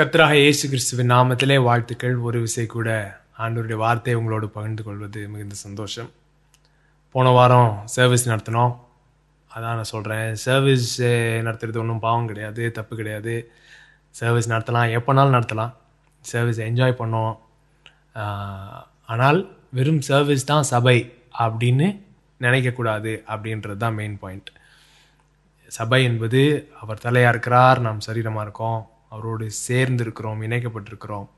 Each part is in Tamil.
கர்த்தராக இயேசு கிறிஸ்துவின் நாமத்திலே வாழ்த்துக்கள். ஒரு விசை கூட ஆண்டோருடைய வார்த்தையை உங்களோடு பகிர்ந்து கொள்வது மிகுந்த சந்தோஷம். போன வாரம் சர்வீஸ் நடத்தினோம். அதான் நான் சொல்கிறேன் சர்வீஸ் நடத்துறது ஒன்றும் பாவம் கிடையாது தப்பு கிடையாது. சர்வீஸ் நடத்தலாம். எப்போனாலும் நடத்தலாம். சர்வீஸ் என்ஜாய் பண்ணோம் ஆனால் வெறும் சர்வீஸ் தான் சபை அப்படின்னு நினைக்கக்கூடாது அப்படின்றது தான் மெயின் பாயிண்ட் சபை என்பது அவர் தலையாக இருக்கிறார் நாம் சரீரமாக இருக்கோம். அவரோடு சேர்ந்திருக்கிறோம் இணைக்கப்பட்டிருக்கிறோம்.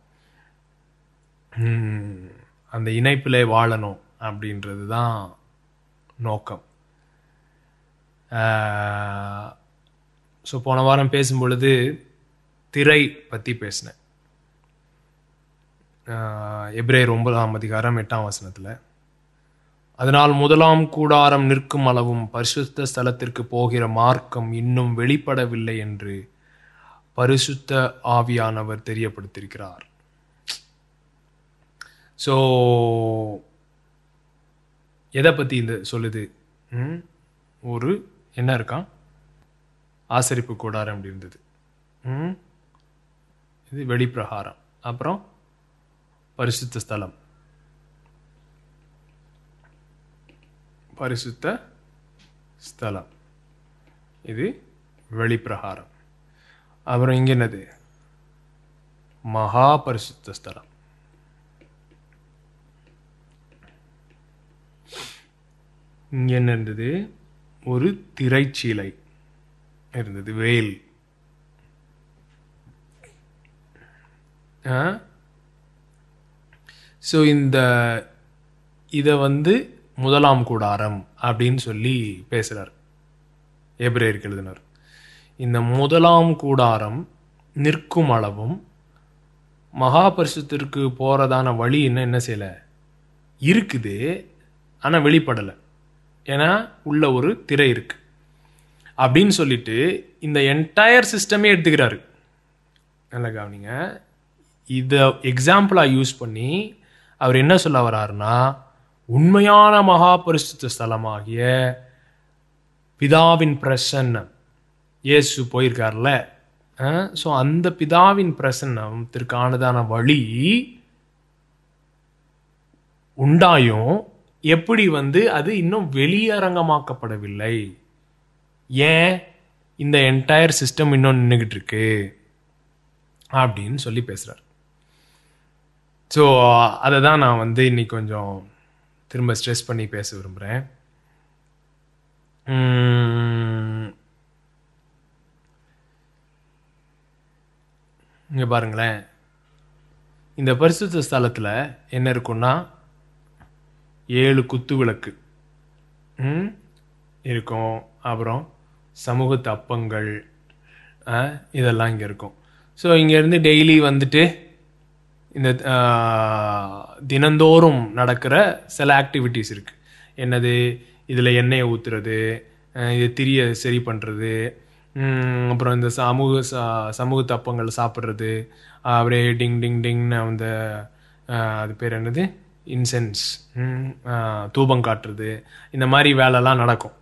அந்த இணைப்பில் வாழணும் அப்படின்றது தான் நோக்கம் ஸோ போன வாரம் பேசும் பொழுது திரை பற்றி பேசினேன். ஆஹ், ஒன்பதாம் அதிகாரம் எட்டாம் வசனத்தில் அதனால் முதலாம் கூடாரம் நிற்கும் அளவும் பரிசுத்த ஸ்தலத்திற்கு போகிற மார்க்கம் இன்னும் வெளிப்படவில்லை என்று பரிசுத்த ஆவியானவர் தெரியப்படுத்தியிருக்கிறார். ஸோ எதை பற்றி இந்த சொல்லுது? ம்? ஒரு என்ன இருக்கான் ஆசரிப்பு கூடாரம் அப்படி இருந்தது. ம்? இது வெளிப்பிரகாரம். அப்புறம் பரிசுத்த ஸ்தலம். பரிசுத்த ஸ்தலம். இது வெளிப்பிரகாரம். அப்புறம் இங்கே என்னது மகா பரிசுத்த ஸ்தலம். இங்கே என்ன இருந்தது ஒரு திரைச்சீலை இருந்தது வேல் ஸோ இந்த இதை வந்து முதலாம் கூடாரம் அப்படின்னு சொல்லி பேசுகிறார் எபிரேயருக்கு எழுதினார். இந்த முதலாம் கூடாரம் நிற்கும் அளவும் மகாபரிசுத்திற்கு போகிறதான வழி இன்னும் என்ன செய்யலை? இருக்குது ஆனால் வெளிப்படலை. ஏன்னா உள்ள ஒரு திரை இருக்கு. அப்படின்னு சொல்லிட்டு இந்த என்டையர் சிஸ்டமே எடுத்துக்கிறாரு. நல்லா கவனிங்க. இதை எக்ஸாம்பிளாக யூஸ் பண்ணி அவர் என்ன சொல்ல வர்றாருன்னா உண்மையான மகாபரிசுத்த ஸ்தலமாகிய பிதாவின் பிரசன்னம் இயேசு போயிருக்கார்ல? ஸோ அந்த பிதாவின் பிரசன்னத்திற்கானதான வழி உண்டாயும். எப்படி வந்து அது இன்னும் வெளியரங்கமாக்கப்படவில்லை. ஏன்? இந்த என்டையர் சிஸ்டம் இன்னும் நின்றுக்கிட்டு இருக்கு அப்படின்னு சொல்லி பேசுகிறார் ஸோ அதை தான் நான் வந்து இன்னைக்கு கொஞ்சம் திரும்ப ஸ்ட்ரெஸ் பண்ணி பேச விரும்புகிறேன் இங்கே பாருங்களேன். இந்த பரிசுத்த ஸ்தலத்தில் என்ன இருக்குன்னா ஏழு குத்து விளக்கு. இருக்கும். அப்புறம் சமூகத்து அப்பங்கள் இதெல்லாம் இங்கே இருக்கும். ஸோ இங்கேருந்து டெய்லி வந்துட்டு இந்த தினந்தோறும் நடக்கிற சில ஆக்டிவிட்டீஸ் இருக்குது என்னது? இதில் எண்ணெயை ஊற்றுறது இது திரியை சரி பண்ணுறது அப்புறம் இந்த சமூக ச- சமூக தப்பங்கள் சாப்பிட்றது அப்படியே டிங் டிங் டிங்னு அந்த அது பேர் என்னது? இன்சென்ஸ் தூபம் காட்டுறது இந்த மாதிரி வேலைலாம் நடக்கும்.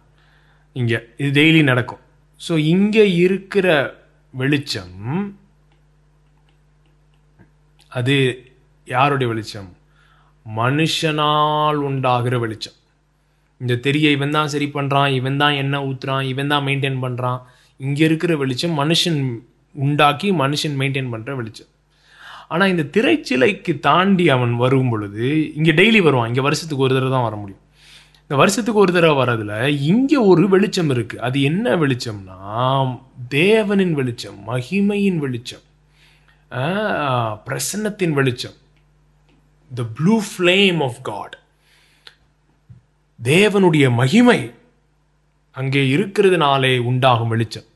இங்கே இது டெய்லி நடக்கும். ஸோ இங்கே இருக்கிற வெளிச்சம் அது யாருடைய வெளிச்சம்? மனுஷனால் உண்டாகிற வெளிச்சம். இந்த தெரிய இவன் தான் சரி பண்ணுறான் இவன் தான் என்ன ஊற்றுறான் இவன் தான் மெயின்டைன் பண்ணுறான் இங்கே இருக்கிற வெளிச்சம் மனுஷன் உண்டாக்கி மனுஷன் மெயின்டைன் பண்ணுற வெளிச்சம். ஆனால் இந்த திரைச்சிலைக்கு தாண்டி அவன் வரும் பொழுது இங்கே டெய்லி வருவான். இங்கே வருஷத்துக்கு ஒரு தடவை தான் வர முடியும். இந்த வருஷத்துக்கு ஒரு தடவை வரதுல இங்கே ஒரு வெளிச்சம் இருக்குது அது என்ன வெளிச்சம்னா தேவனின் வெளிச்சம் மகிமையின் வெளிச்சம் பிரசன்னத்தின் வெளிச்சம். The blue flame of God தேவனுடைய மகிமை அங்கே இருக்கிறதுனாலே உண்டாகும் வெளிச்சம்.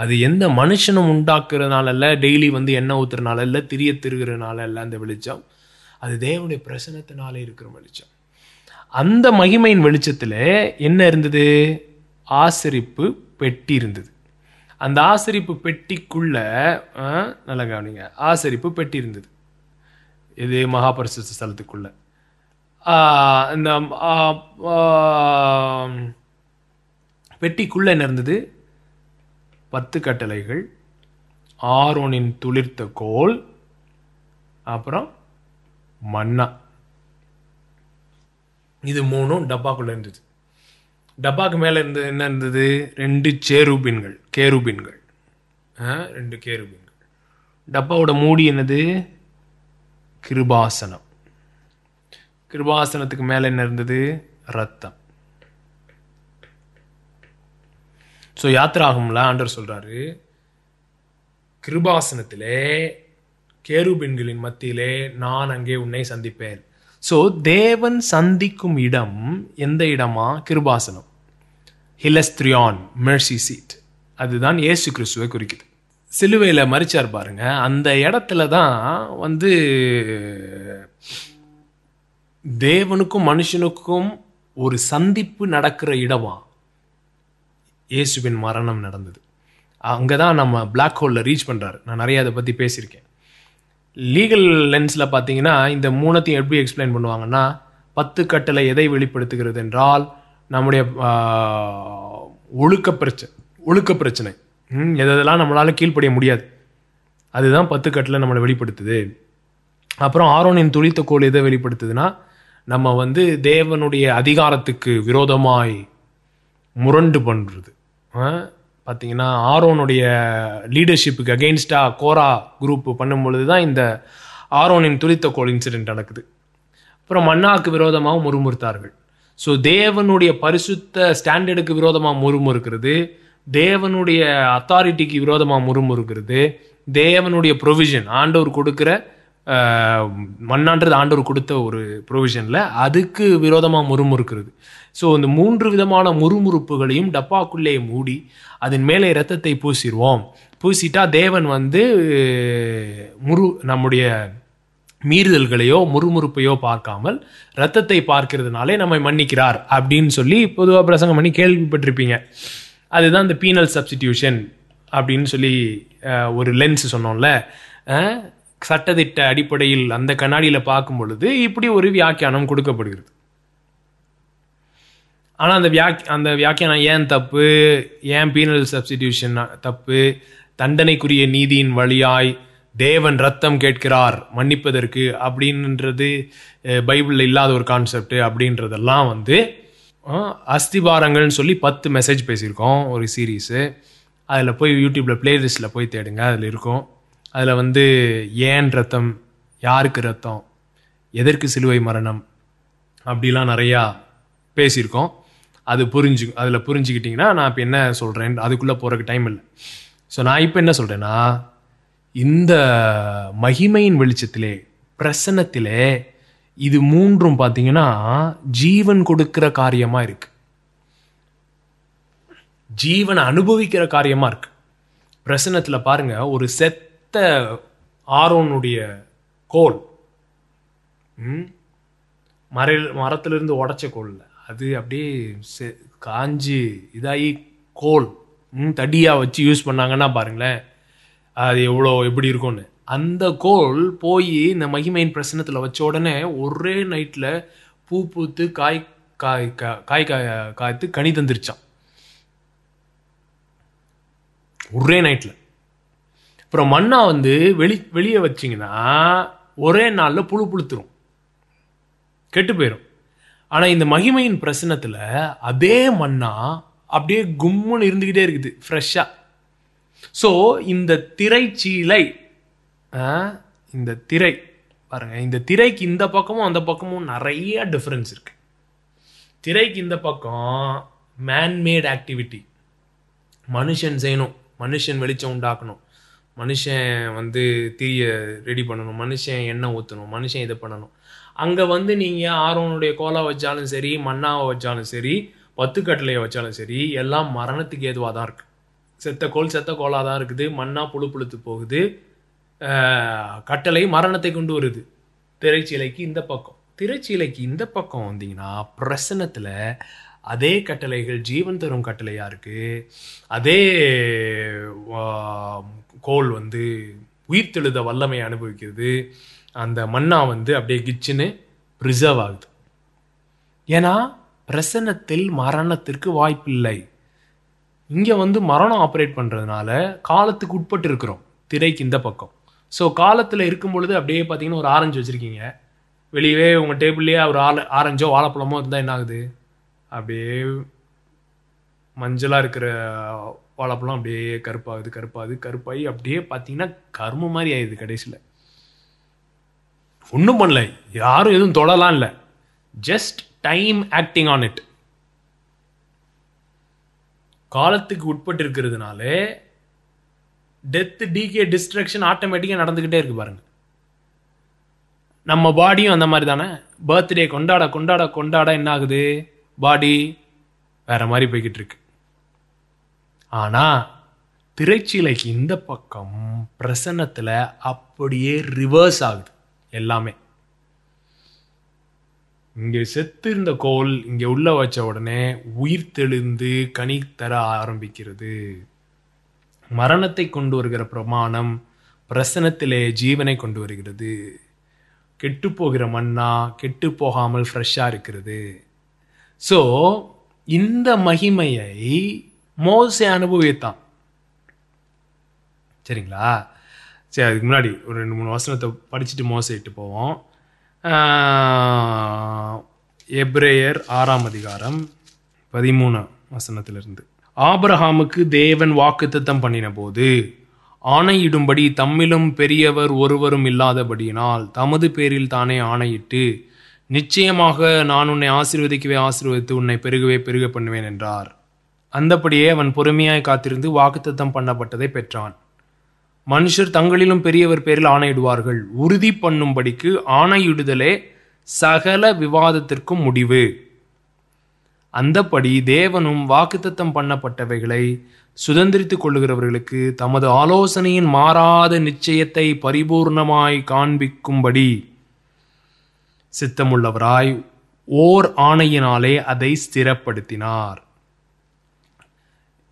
அது எந்த மனுஷனும் உண்டாக்குறதுனால இல்லை டெய்லி வந்து எண்ணெய் ஊத்துறதுனால இல்லை திரிய திருகிறதுனால இல்லை அந்த வெளிச்சம். அது தேவனுடைய பிரசனத்தினாலே இருக்கிற வெளிச்சம். அந்த மகிமையின் வெளிச்சத்தில் என்ன இருந்தது? ஆசரிப்பு பெட்டி இருந்தது. அந்த ஆசரிப்பு பெட்டிக்குள்ள நல்லா கவனிங்க. ஆசரிப்பு பெட்டி இருந்தது. இது மகாபரிசு ஸ்தலத்துக்குள்ள. இந்த பெட்டிக்குள்ளே பெட்டிக்குள்ள என்ன இருந்தது? பத்து கட்டளைகள். ஆரோனின் துளிர்த்த கோல். அப்புறம் மன்னா. இது மூணும் டப்பாக்குள்ள இருந்தது. டப்பாக்கு மேலே இருந்தது என்ன இருந்தது? ரெண்டு சேரூபின்கள் கேரூபின்கள். ரெண்டு கேரூபின்கள். டப்பாவோட மூடி என்னது? கிருபாசனம். கிருபாசனத்துக்கு மேலே என்ன இருந்தது? ரத்தம். ஸோ யாத்திராகும்ல ஆண்டர் சொல்கிறாரு கிருபாசனத்திலே கேருபின்களின் மத்தியிலே நான் அங்கே உன்னை சந்திப்பேன். ஸோ தேவன் சந்திக்கும் இடம் எந்த இடமா? கிருபாசனம். ஹிலஸ்திரியான் மெர்சி சீட் அதுதான் ஏசு கிறிஸ்துவை குறிக்குது. சிலுவையில் மறிச்சார் பாருங்க அந்த இடத்துல தான் வந்து தேவனுக்கும் மனுஷனுக்கும் ஒரு சந்திப்பு நடக்கிற இடமா? இயேசுவின் மரணம் நடந்தது. அங்கே தான் நம்ம பிளாக் ஹோலில் ரீச் பண்ணுறாரு நான் நிறைய அதை பற்றி பேசியிருக்கேன். லீகல் லென்ஸில் பார்த்தீங்கன்னா இந்த மூணத்தையும் எப்படி எக்ஸ்பிளைன் பண்ணுவாங்கன்னா பத்து கட்டளை எதை வெளிப்படுத்துகிறது என்றால் நம்முடைய ஒழுக்க பிரச்சனை ஒழுக்க பிரச்சனை. எதெல்லாம் நம்மளால் கீழ்ப்படிய முடியாது. அதுதான் பத்து கட்டளை நம்மளை வெளிப்படுத்துது. அப்புறம் ஆரோனின் துளித்த கோல் எதை வெளிப்படுத்துதுன்னா நம்ம வந்து தேவனுடைய அதிகாரத்துக்கு விரோதமாய் முரண்டு பண்ணுறது பார்த்தீங்கன்னா ஆரோனுடைய லீடர்ஷிப்புக்கு அகெயின்ஸ்டாக கோரா குரூப் பண்ணும்பொழுது தான் இந்த ஆரோனின் துளித்த கோல் இன்சிடென்ட் நடக்குது. அப்புறம் மன்னாக்கு விரோதமாக முறுமுறுத்தார்கள். ஸோ தேவனுடைய பரிசுத்த ஸ்டாண்டர்டுக்கு விரோதமாக முறுமுறுக்கிறது. தேவனுடைய அத்தாரிட்டிக்கு விரோதமாக முறுமுறுக்கிறது. தேவனுடைய ப்ரொவிஷன் ஆண்டவர் கொடுக்குற மண்ணான்றது ஆண்டவர் கொடுத்த ஒரு ப்ரொவிஷனில் அதுக்கு விரோதமாக முறுமுறுக்கிறது. ஸோ இந்த மூன்று விதமான முறுமுறுப்புகளையும் டப்பாக்குள்ளே மூடி அதன் மேலே இரத்தத்தை பூசிடுவோம். பூசிட்டா தேவன் வந்து முரு நம்முடைய மீறுதல்களையோ முறுமுறுப்பையோ பார்க்காமல் ரத்தத்தை பார்க்கிறதுனாலே நம்மை மன்னிக்கிறார் அப்படின்னு சொல்லி பொதுவாக பிரசங்கம் பண்ணி கேள்விப்பட்டிருப்பீங்க. அதுதான் இந்த பீனல் சப்ஸ்டிடியூஷன் அப்படின்னு சொல்லி ஒரு லென்ஸ் சொன்னோம்ல. சட்டத்திட்ட சட்டதிட்ட அடிப்படையில் அந்த கண்ணாடியில் பார்க்கும் பொழுது இப்படி ஒரு வியாக்கியானம் கொடுக்கப்படுகிறது. ஆனால் அந்த வியா அந்த வியாக்கியானம் ஏன் தப்பு? ஏன் பீனல் சப்ஸ்டிடியூஷன் தப்பு? தண்டனைக்குரிய நீதியின் வழியாய் தேவன் ரத்தம் கேட்கிறார் மன்னிப்பதற்கு அப்படின்றது பைபிளில் இல்லாத ஒரு கான்செப்ட் அப்படின்றதெல்லாம் வந்து அஸ்திபாரங்கள்னு சொல்லி பத்து மெசேஜ் பேசியிருக்கோம் ஒரு சீரீஸு அதில் போய் யூடியூப்பில் பிளேலிஸ்ட்டில் போய் தேடுங்க அதில் இருக்கும். அதில் வந்து ஏன் ரத்தம்? யாருக்கு ரத்தம்? எதற்கு சிலுவை மரணம்? அப்படிலாம் நிறையா பேசியிருக்கோம். அது புரிஞ்சு அதில் புரிஞ்சுக்கிட்டிங்கன்னா நான் இப்போ என்ன சொல்கிறேன் அதுக்குள்ளே போகிறதுக்கு டைம் இல்லை. ஸோ நான் இப்போ என்ன சொல்கிறேன்னா இந்த மகிமையின் வெளிச்சத்திலே பிரசன்னத்திலே இது மூன்றும் பார்த்தீங்கன்னா ஜீவன் கொடுக்கிற காரியமாக இருக்கு. ஜீவனை அனுபவிக்கிற காரியமாக இருக்கு. பிரசனத்தில் பாருங்க ஒரு செத்த ஆரோனுடைய கோல் ம்? மர மரத்திலிருந்து உடைச்ச கோல் அது அப்படியே செ- காஞ்சி இதாகி கோல் ம், வச்சு யூஸ் பண்ணாங்கன்னா பாருங்களேன் அது எவ்வளோ எப்படி இருக்கும்னு. அந்த கோல் போய் இந்த மகிமையின் பிரசனத்தில் வச்ச உடனே ஒரே நைட்டில் பூ பூத்து காய் காய் கா- காய் காய் காய்த்து கனி தந்துருச்சான் ஒரே நைட்டில் அப்புறம் மண்ணா வந்து வெளி வெளியே வச்சிங்கன்னா ஒரே நாளில் புழு புழுத்துரும். கெட்டு போயிடும் ஆனால் இந்த மகிமையின் பிரசனத்தில் அதே மண்ணா அப்படியே கும்முன்னு இருந்துக்கிட்டே இருக்குது ஃப்ரெஷ்ஷாக ஸோ இந்த திரைச்சீலை ஆ, இந்த திரை பாருங்க இந்த திரைக்கு இந்த பக்கமும் அந்த பக்கமும் நிறைய டிஃப்ரென்ஸ் இருக்கு. திரைக்கு இந்த பக்கம் மேன்மேட் ஆக்டிவிட்டி மனுஷன் செய்யணும் மனுஷன் வெளிச்சம் உண்டாக்கணும். மனுஷன் வந்து தீய ரெடி பண்ணணும் மனுஷன் எண்ணெய் ஊற்றணும் மனுஷன் இதை பண்ணணும். அங்கே வந்து நீங்கள் ஆரோனுடைய கோலா வச்சாலும் சரி மண்ணாவை வச்சாலும் சரி பத்து வச்சாலும் சரி எல்லாம் மரணத்துக்கு ஏதுவாக தான் இருக்குது செத்த கோல் செத்த கோலாக தான் இருக்குது. மண்ணாக புழு புழுத்து போகுது. கட்டளை மரணத்தை கொண்டு வருது. திரைச்சீலைக்கு இந்த பக்கம். திரைச்சீலைக்கு இந்த பக்கம் வந்தீங்கன்னா பிரசனத்தில் அதே கட்டளைகள் ஜீவன் தரும் கட்டளையாக இருக்குது அதே கோல் வந்து உயிர்த்தெழுத வல்லமை அனுபவிக்கிறது. அந்த மண்ணா வந்து அப்படியே கிச்சுன்னு ப்ரிசர்வ் ஆகுது. ஏன்னா பிரசன்னத்தில் மரணத்திற்கு வாய்ப்பில்லை. இங்கே வந்து மரணம் ஆப்ரேட் பண்ணுறதுனால காலத்துக்கு உட்பட்டு இருக்கிறோம் திரைக்கு இந்த பக்கம். ஸோ காலத்தில் இருக்கும் பொழுது அப்படியே பார்த்தீங்கன்னா ஒரு ஆரஞ்சு வச்சுருக்கீங்க. வெளியவே உங்கள் டேபிள்லேயே ஒரு ஆல ஆரஞ்சோ வாழைப்பழமோ இருந்தால் என்ன ஆகுது? அப்படியே மஞ்சளாக இருக்கிற வாழைப்பழம் அப்படியே கருப்பாகுது கருப்பாகுது கருப்பாகி அப்படியே பார்த்தீங்கன்னா கரும மாதிரி ஆயிடுது கடைசியில். ஒன்றும் பண்ணல. யாரும் எதுவும் தொடலாம் இல்லை. Just time acting on it காலத்துக்கு உட்பட்டு இருக்கிறதுனால டெத்து டிகே டிஸ்ட்ரக்ஷன் ஆட்டோமேட்டிக்காக நடந்துக்கிட்டே இருக்கு பாருங்க. நம்ம பாடியும் அந்த மாதிரி தானே? பர்த்டே கொண்டாட கொண்டாட கொண்டாட என்ன ஆகுது? பாடி வேற மாதிரி போய்கிட்டு இருக்கு. ஆனால் திரைச்சீலைக்கு இந்த பக்கம் பிரசன்னத்தில் அப்படியே ரிவர்ஸ் ஆகுது. எல்லாமே. இங்கே செத்து இருந்த கோல் இங்கே உள்ள வச்ச உடனே உயிர் தெளிந்து கனி தர ஆரம்பிக்கிறது. மரணத்தை கொண்டு வருகிற பிரமாணம் பிரசனத்திலே ஜீவனை கொண்டு வருகிறது. கெட்டு போகிற மண்ணா கெட்டு போகாமல் ஃப்ரெஷ்ஷாக இருக்கிறது. ஸோ இந்த மகிமையை மோசை அனுபவித்தான். சரிங்களா? சரி அதுக்கு முன்னாடி ஒரு ரெண்டு மூணு வசனத்தை படிச்சுட்டு மோசைட்டு போவோம். எப்ரேயர் ஆறாம் அதிகாரம் பதிமூணு வசனத்திலிருந்து. ஆபரஹாமுக்கு தேவன் வாக்குத்தத்தம் பண்ணின போது ஆணையிடும்படி தம்மிலும் பெரியவர் ஒருவரும் இல்லாதபடியினால் தமது பேரில் தானே ஆணையிட்டு நிச்சயமாக நான் உன்னை ஆசீர்வதிக்கவே ஆசீர்வதித்து உன்னை பெருகவே பெருக பண்ணுவேன் என்றார். அந்தபடியே அவன் பொறுமையாய் காத்திருந்து வாக்குத்தத்தம் பண்ணப்பட்டதை பெற்றான். மனுஷர் தங்களிலும் பெரியவர் பேரில் ஆணையிடுவார்கள். உறுதி பண்ணும்படிக்கு ஆணையிடுதலே சகல விவாதத்திற்கும் முடிவு. அந்தப்படி தேவனும் வாக்குத்தத்தம் பண்ணப்பட்டவைகளை சுதந்திரித்துக் கொள்ளுகிறவர்களுக்கு தமது ஆலோசனையின் மாறாத நிச்சயத்தை பரிபூர்ணமாய் காண்பிக்கும்படி சித்தமுள்ளவராய் ஓர் ஆணையினாலே அதை ஸ்திரப்படுத்தினார்.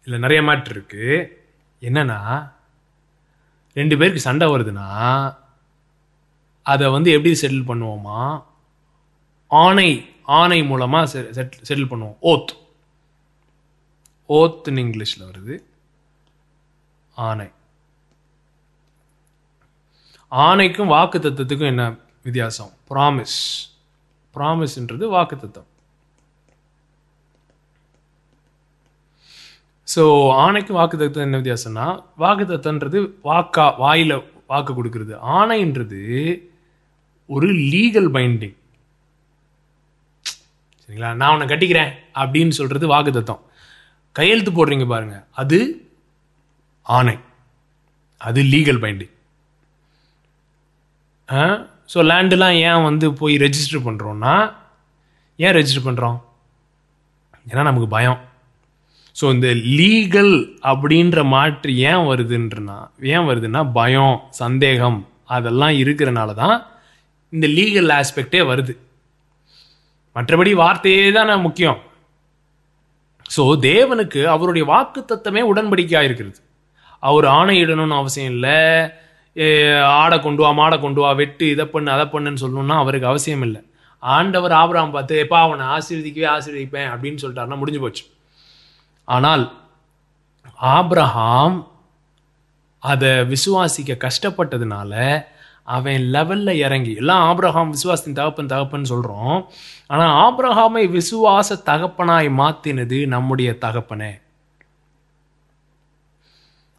இதில் நிறைய மேட்ரு இருக்கு. என்னன்னா ரெண்டு பேருக்கு சண்டை வருதுன்னா அதை வந்து எப்படி செட்டில் பண்ணுவோமா? ஆணை ஆணை மூலமாக செட்டில் பண்ணுவோம். ஓத் ஓத்துன்னு இங்கிலீஷில் வருது. ஆணை. ஆணைக்கும் வாக்கு தத்துவத்துக்கும் என்ன வித்தியாசம்? ப்ராமிஸ் ப்ராமிஸ்ன்றது வாக்கு தத்துவம். ஸோ ஆணைக்கு வாக்கு தத்துவம் என்ன வித்தியாசம்னா வாக்கு தத்துவன்றது வாக்கா வாயில் வாக்கு கொடுக்கறது. ஆணைன்றது ஒரு லீகல் பைண்டிங் சரிங்களா? நான் உன்னை கட்டிக்கிறேன் அப்படின்னு சொல்கிறது வாக்கு தத்துவம் கையெழுத்து போடுறீங்க பாருங்கள் அது ஆணை. அது லீகல் பைண்டிங் ஸோ லேண்டுலாம் ஏன் வந்து போய் ரெஜிஸ்டர் பண்ணுறோன்னா ஏன் ரெஜிஸ்டர் பண்ணுறோம் ஏன்னா நமக்கு பயம். ஸோ இந்த லீகல் அப்படின்ற மாற்று ஏன் வருதுன்றனா ஏன் வருதுன்னா பயம் சந்தேகம் அதெல்லாம் இருக்கிறனால தான் இந்த லீகல் ஆஸ்பெக்டே வருது. மற்றபடி வார்த்தையே தான் முக்கியம். ஸோ தேவனுக்கு அவருடைய வாக்கு தத்தமே உடன்படிக்கையாக இருக்கிறது. அவர் ஆணையிடணும்னு அவசியம் இல்லை. ஆடை கொண்டு வா மாடை கொண்டு வா வெட்டு இதை பண்ணு அதை பண்ணுன்னு சொல்லணும்னா அவருக்கு அவசியம் இல்லை. ஆண்டவர் ஆபராம் பார்த்து எப்பா அவனை ஆசீர்வதிக்கவே ஆசீர்வதிப்பேன் அப்படின்னு சொல்லிட்டாருன்னா முடிஞ்சு போச்சு. ஆனால் ஆப்ரஹாம் அதை விசுவாசிக்க கஷ்டப்பட்டதுனால அவன் லெவலில் இறங்கி எல்லாம் ஆப்ரஹாம் விசுவாசத்தின் தகப்பன் தகப்பன் சொல்கிறோம் ஆனால் ஆப்ரஹாமை விசுவாச தகப்பனாய் மாற்றினது நம்முடைய தகப்பனே.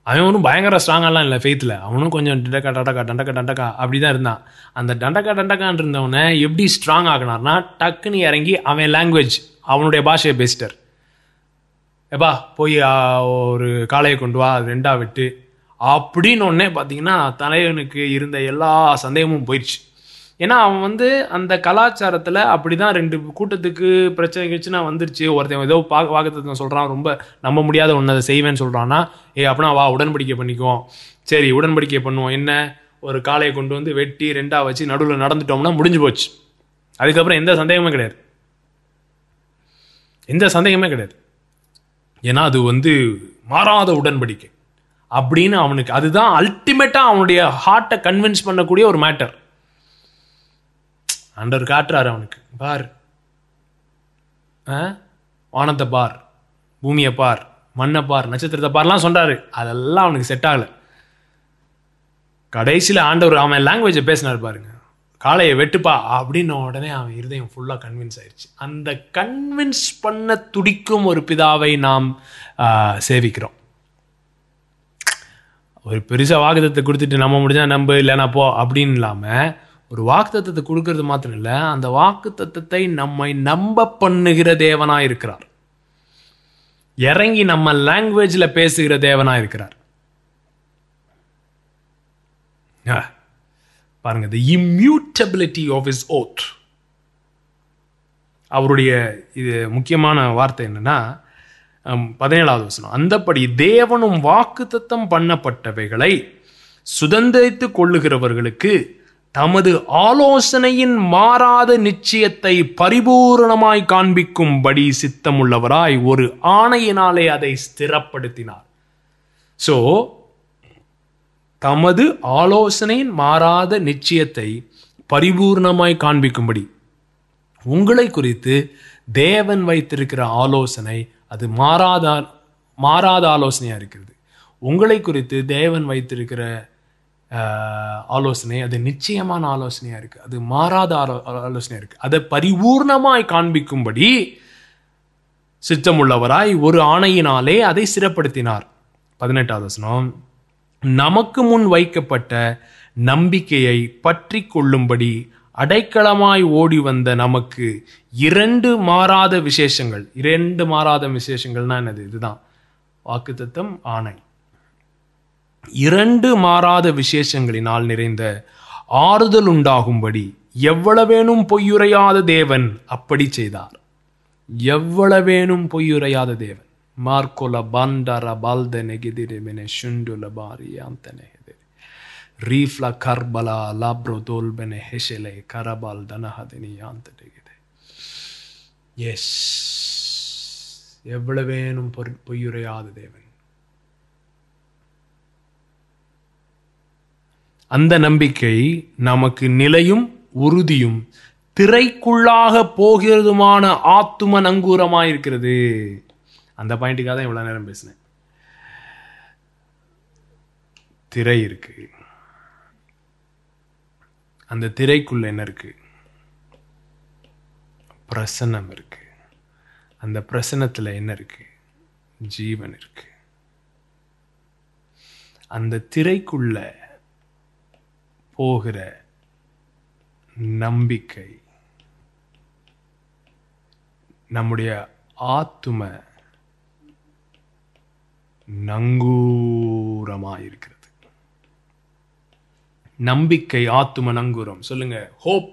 அவன் ஒன்றும் பயங்கர ஸ்ட்ராங்கெல்லாம் இல்லை ஃபெய்த்தில் அவனும் கொஞ்சம் டண்டக்கா டண்டக்கா டண்டக்கா டண்டக்கா அப்படி தான் இருந்தான். அந்த டண்டக்கா டண்டக்கான் இருந்தவனை எப்படி ஸ்ட்ராங் ஆகினார்னா டக்குன்னு இறங்கி அவன் லாங்குவேஜ் அவனுடைய பாஷையை பேசிட்டார். எப்பா போய் ஒரு காளையை கொண்டு வா ரெண்டா விட்டு. அப்படின்னு ஒன்னே பார்த்தீங்கன்னா தலைவனுக்கு இருந்த எல்லா சந்தேகமும் போயிடுச்சு ஏன்னா அவன் வந்து அந்த கலாச்சாரத்தில் அப்படி தான் ரெண்டு கூட்டத்துக்கு பிரச்சனை கிச்சுன்னா வந்துருச்சு. ஒருத்தன் ஏதோ பா வாக்குத்தம் சொல்கிறான் ரொம்ப நம்ப முடியாத ஒன்று அதை செய்வேன்னு சொல்கிறான்னா ஏ அப்படின்னா வா உடன்படிக்கை பண்ணிக்குவோம். சரி உடன்படிக்கை பண்ணுவோம். என்ன? ஒரு காளையை கொண்டு வந்து வெட்டி ரெண்டாக வச்சு நடுவில் நடந்துட்டோம்னா முடிஞ்சு போச்சு. அதுக்கப்புறம் எந்த சந்தேகமே கிடையாது. எந்த சந்தேகமே கிடையாது. ஏன்னா அது வந்து மாறாத உடன்படிக்கை. அப்படின்னு அவனுக்கு அதுதான் அல்டிமேட்டாக அவனுடைய ஹார்ட்டை கன்வின்ஸ் பண்ணக்கூடிய ஒரு மேட்டர் ஆண்டவர் காட்டுறாரு அவனுக்கு. பார். வானத்தை பார். பூமியை பார். மண்ணை பார். நட்சத்திரத்தை பார்லாம் சொல்கிறாரு அதெல்லாம் அவனுக்கு செட் ஆகலை. கடைசியில் ஆண்டவர் அவன் லாங்குவேஜை பேசினார் பாருங்க. காளையை வெட்டுப்பா அப்படின்ன உடனே அவன் இருதயம் ஃபுல்லாக கன்வின்ஸ் ஆயிடுச்சு அந்த கன்வின்ஸ் பண்ண துடிக்கும் ஒரு பிதாவை நாம் சேவிக்கிறோம். ஒரு பெருசாக வாக்குத்தத்தை கொடுத்துட்டு நம்ம முடிஞ்சா நம்ப இல்லைனா போ அப்படின்னு இல்லாமல் ஒரு வாக்குத்தத்தை கொடுக்கறது மாத்திரம் இல்லை அந்த வாக்குத்தத்தை நம்மை நம்ப பண்ணுகிற தேவனாக இருக்கிறார். இறங்கி நம்ம லாங்குவேஜில் பேசுகிற தேவனாக இருக்கிறார். ஆ, பாருங்க the immutability of is oath அவருடைய இது முக்கியமான வார்த்தை என்னன்னா பதினேழாவது வசனம். அந்தப்படி தேவனும் வாக்குத்தத்தம் பண்ணப்பட்டவைகளை சுதந்திரித்துக் கொள்ளுகிறவர்களுக்கு தமது ஆலோசனையின் மாறாத நிச்சயத்தை பரிபூரணமாய் காண்பிக்கும்படி சித்தமுள்ளவராய் ஒரு ஆணையினாலே அதை ஸ்திரப்படுத்தினார். ஸோ தமது ஆலோசனையின் மாறாத நிச்சயத்தை பரிபூர்ணமாய் காண்பிக்கும்படி. உங்களை குறித்து தேவன் வைத்திருக்கிற ஆலோசனை அது மாறாத மாறாத ஆலோசனையாக இருக்கிறது. உங்களை குறித்து தேவன் வைத்திருக்கிற ஆலோசனை அது நிச்சயமான ஆலோசனையாக இருக்குது அது மாறாத ஆலோ- ஆலோசனையாக இருக்குது அதை பரிபூர்ணமாய் காண்பிக்கும்படி சித்தமுள்ளவராய் ஒரு ஆணையினாலே அதை சிறப்படுத்தினார். பதினெட்டாவது வசனம். நமக்கு முன் வைக்கப்பட்ட நம்பிக்கையை பற்றி கொள்ளும்படி அடைக்கலமாய் ஓடி வந்த நமக்கு இரண்டு மாறாத விசேஷங்கள். இரண்டு மாறாத விசேஷங்கள்னா என்னது? இதுதான். வாக்குத்தத்தம் ஆணை. இரண்டு மாறாத விசேஷங்களினால் நிறைந்த ஆறுதல் உண்டாகும்படி எவ்வளவேனும் பொய்யுரையாத தேவன் அப்படி செய்தார். எவ்வளவேனும் பொய்யுரையாத தேவன். Marco la banda rabalde negedire meneşündü la bari yante nehedere. Rifla karbala labro dolbene heşele karabal danahadeni yante negede. Yes எவ்வளவேனும் பொய்யுரையாத தேவன் அந்த நம்பிக்கை நமக்கு நிலையும் உறுதியும் திரைக்குள்ளாக போகிறதுமான ஆத்தும நங்கூரமாயிருக்கிறது அந்த பாயிண்ட்டுக்காக தான் இவ்வளோ நேரம் பேசினேன். திரை இருக்கு. அந்த திரைக்குள்ள என்ன இருக்கு? பிரசன்னம் இருக்கு. அந்த பிரசனத்தில் என்ன இருக்கு? ஜீவன் இருக்கு. அந்த திரைக்குள்ள போகிற நம்பிக்கை நம்முடைய ஆத்தும நங்கூரமாக இருக்கிறது நம்பிக்கை ஆத்தும நங்கூரம். சொல்லுங்க. Hope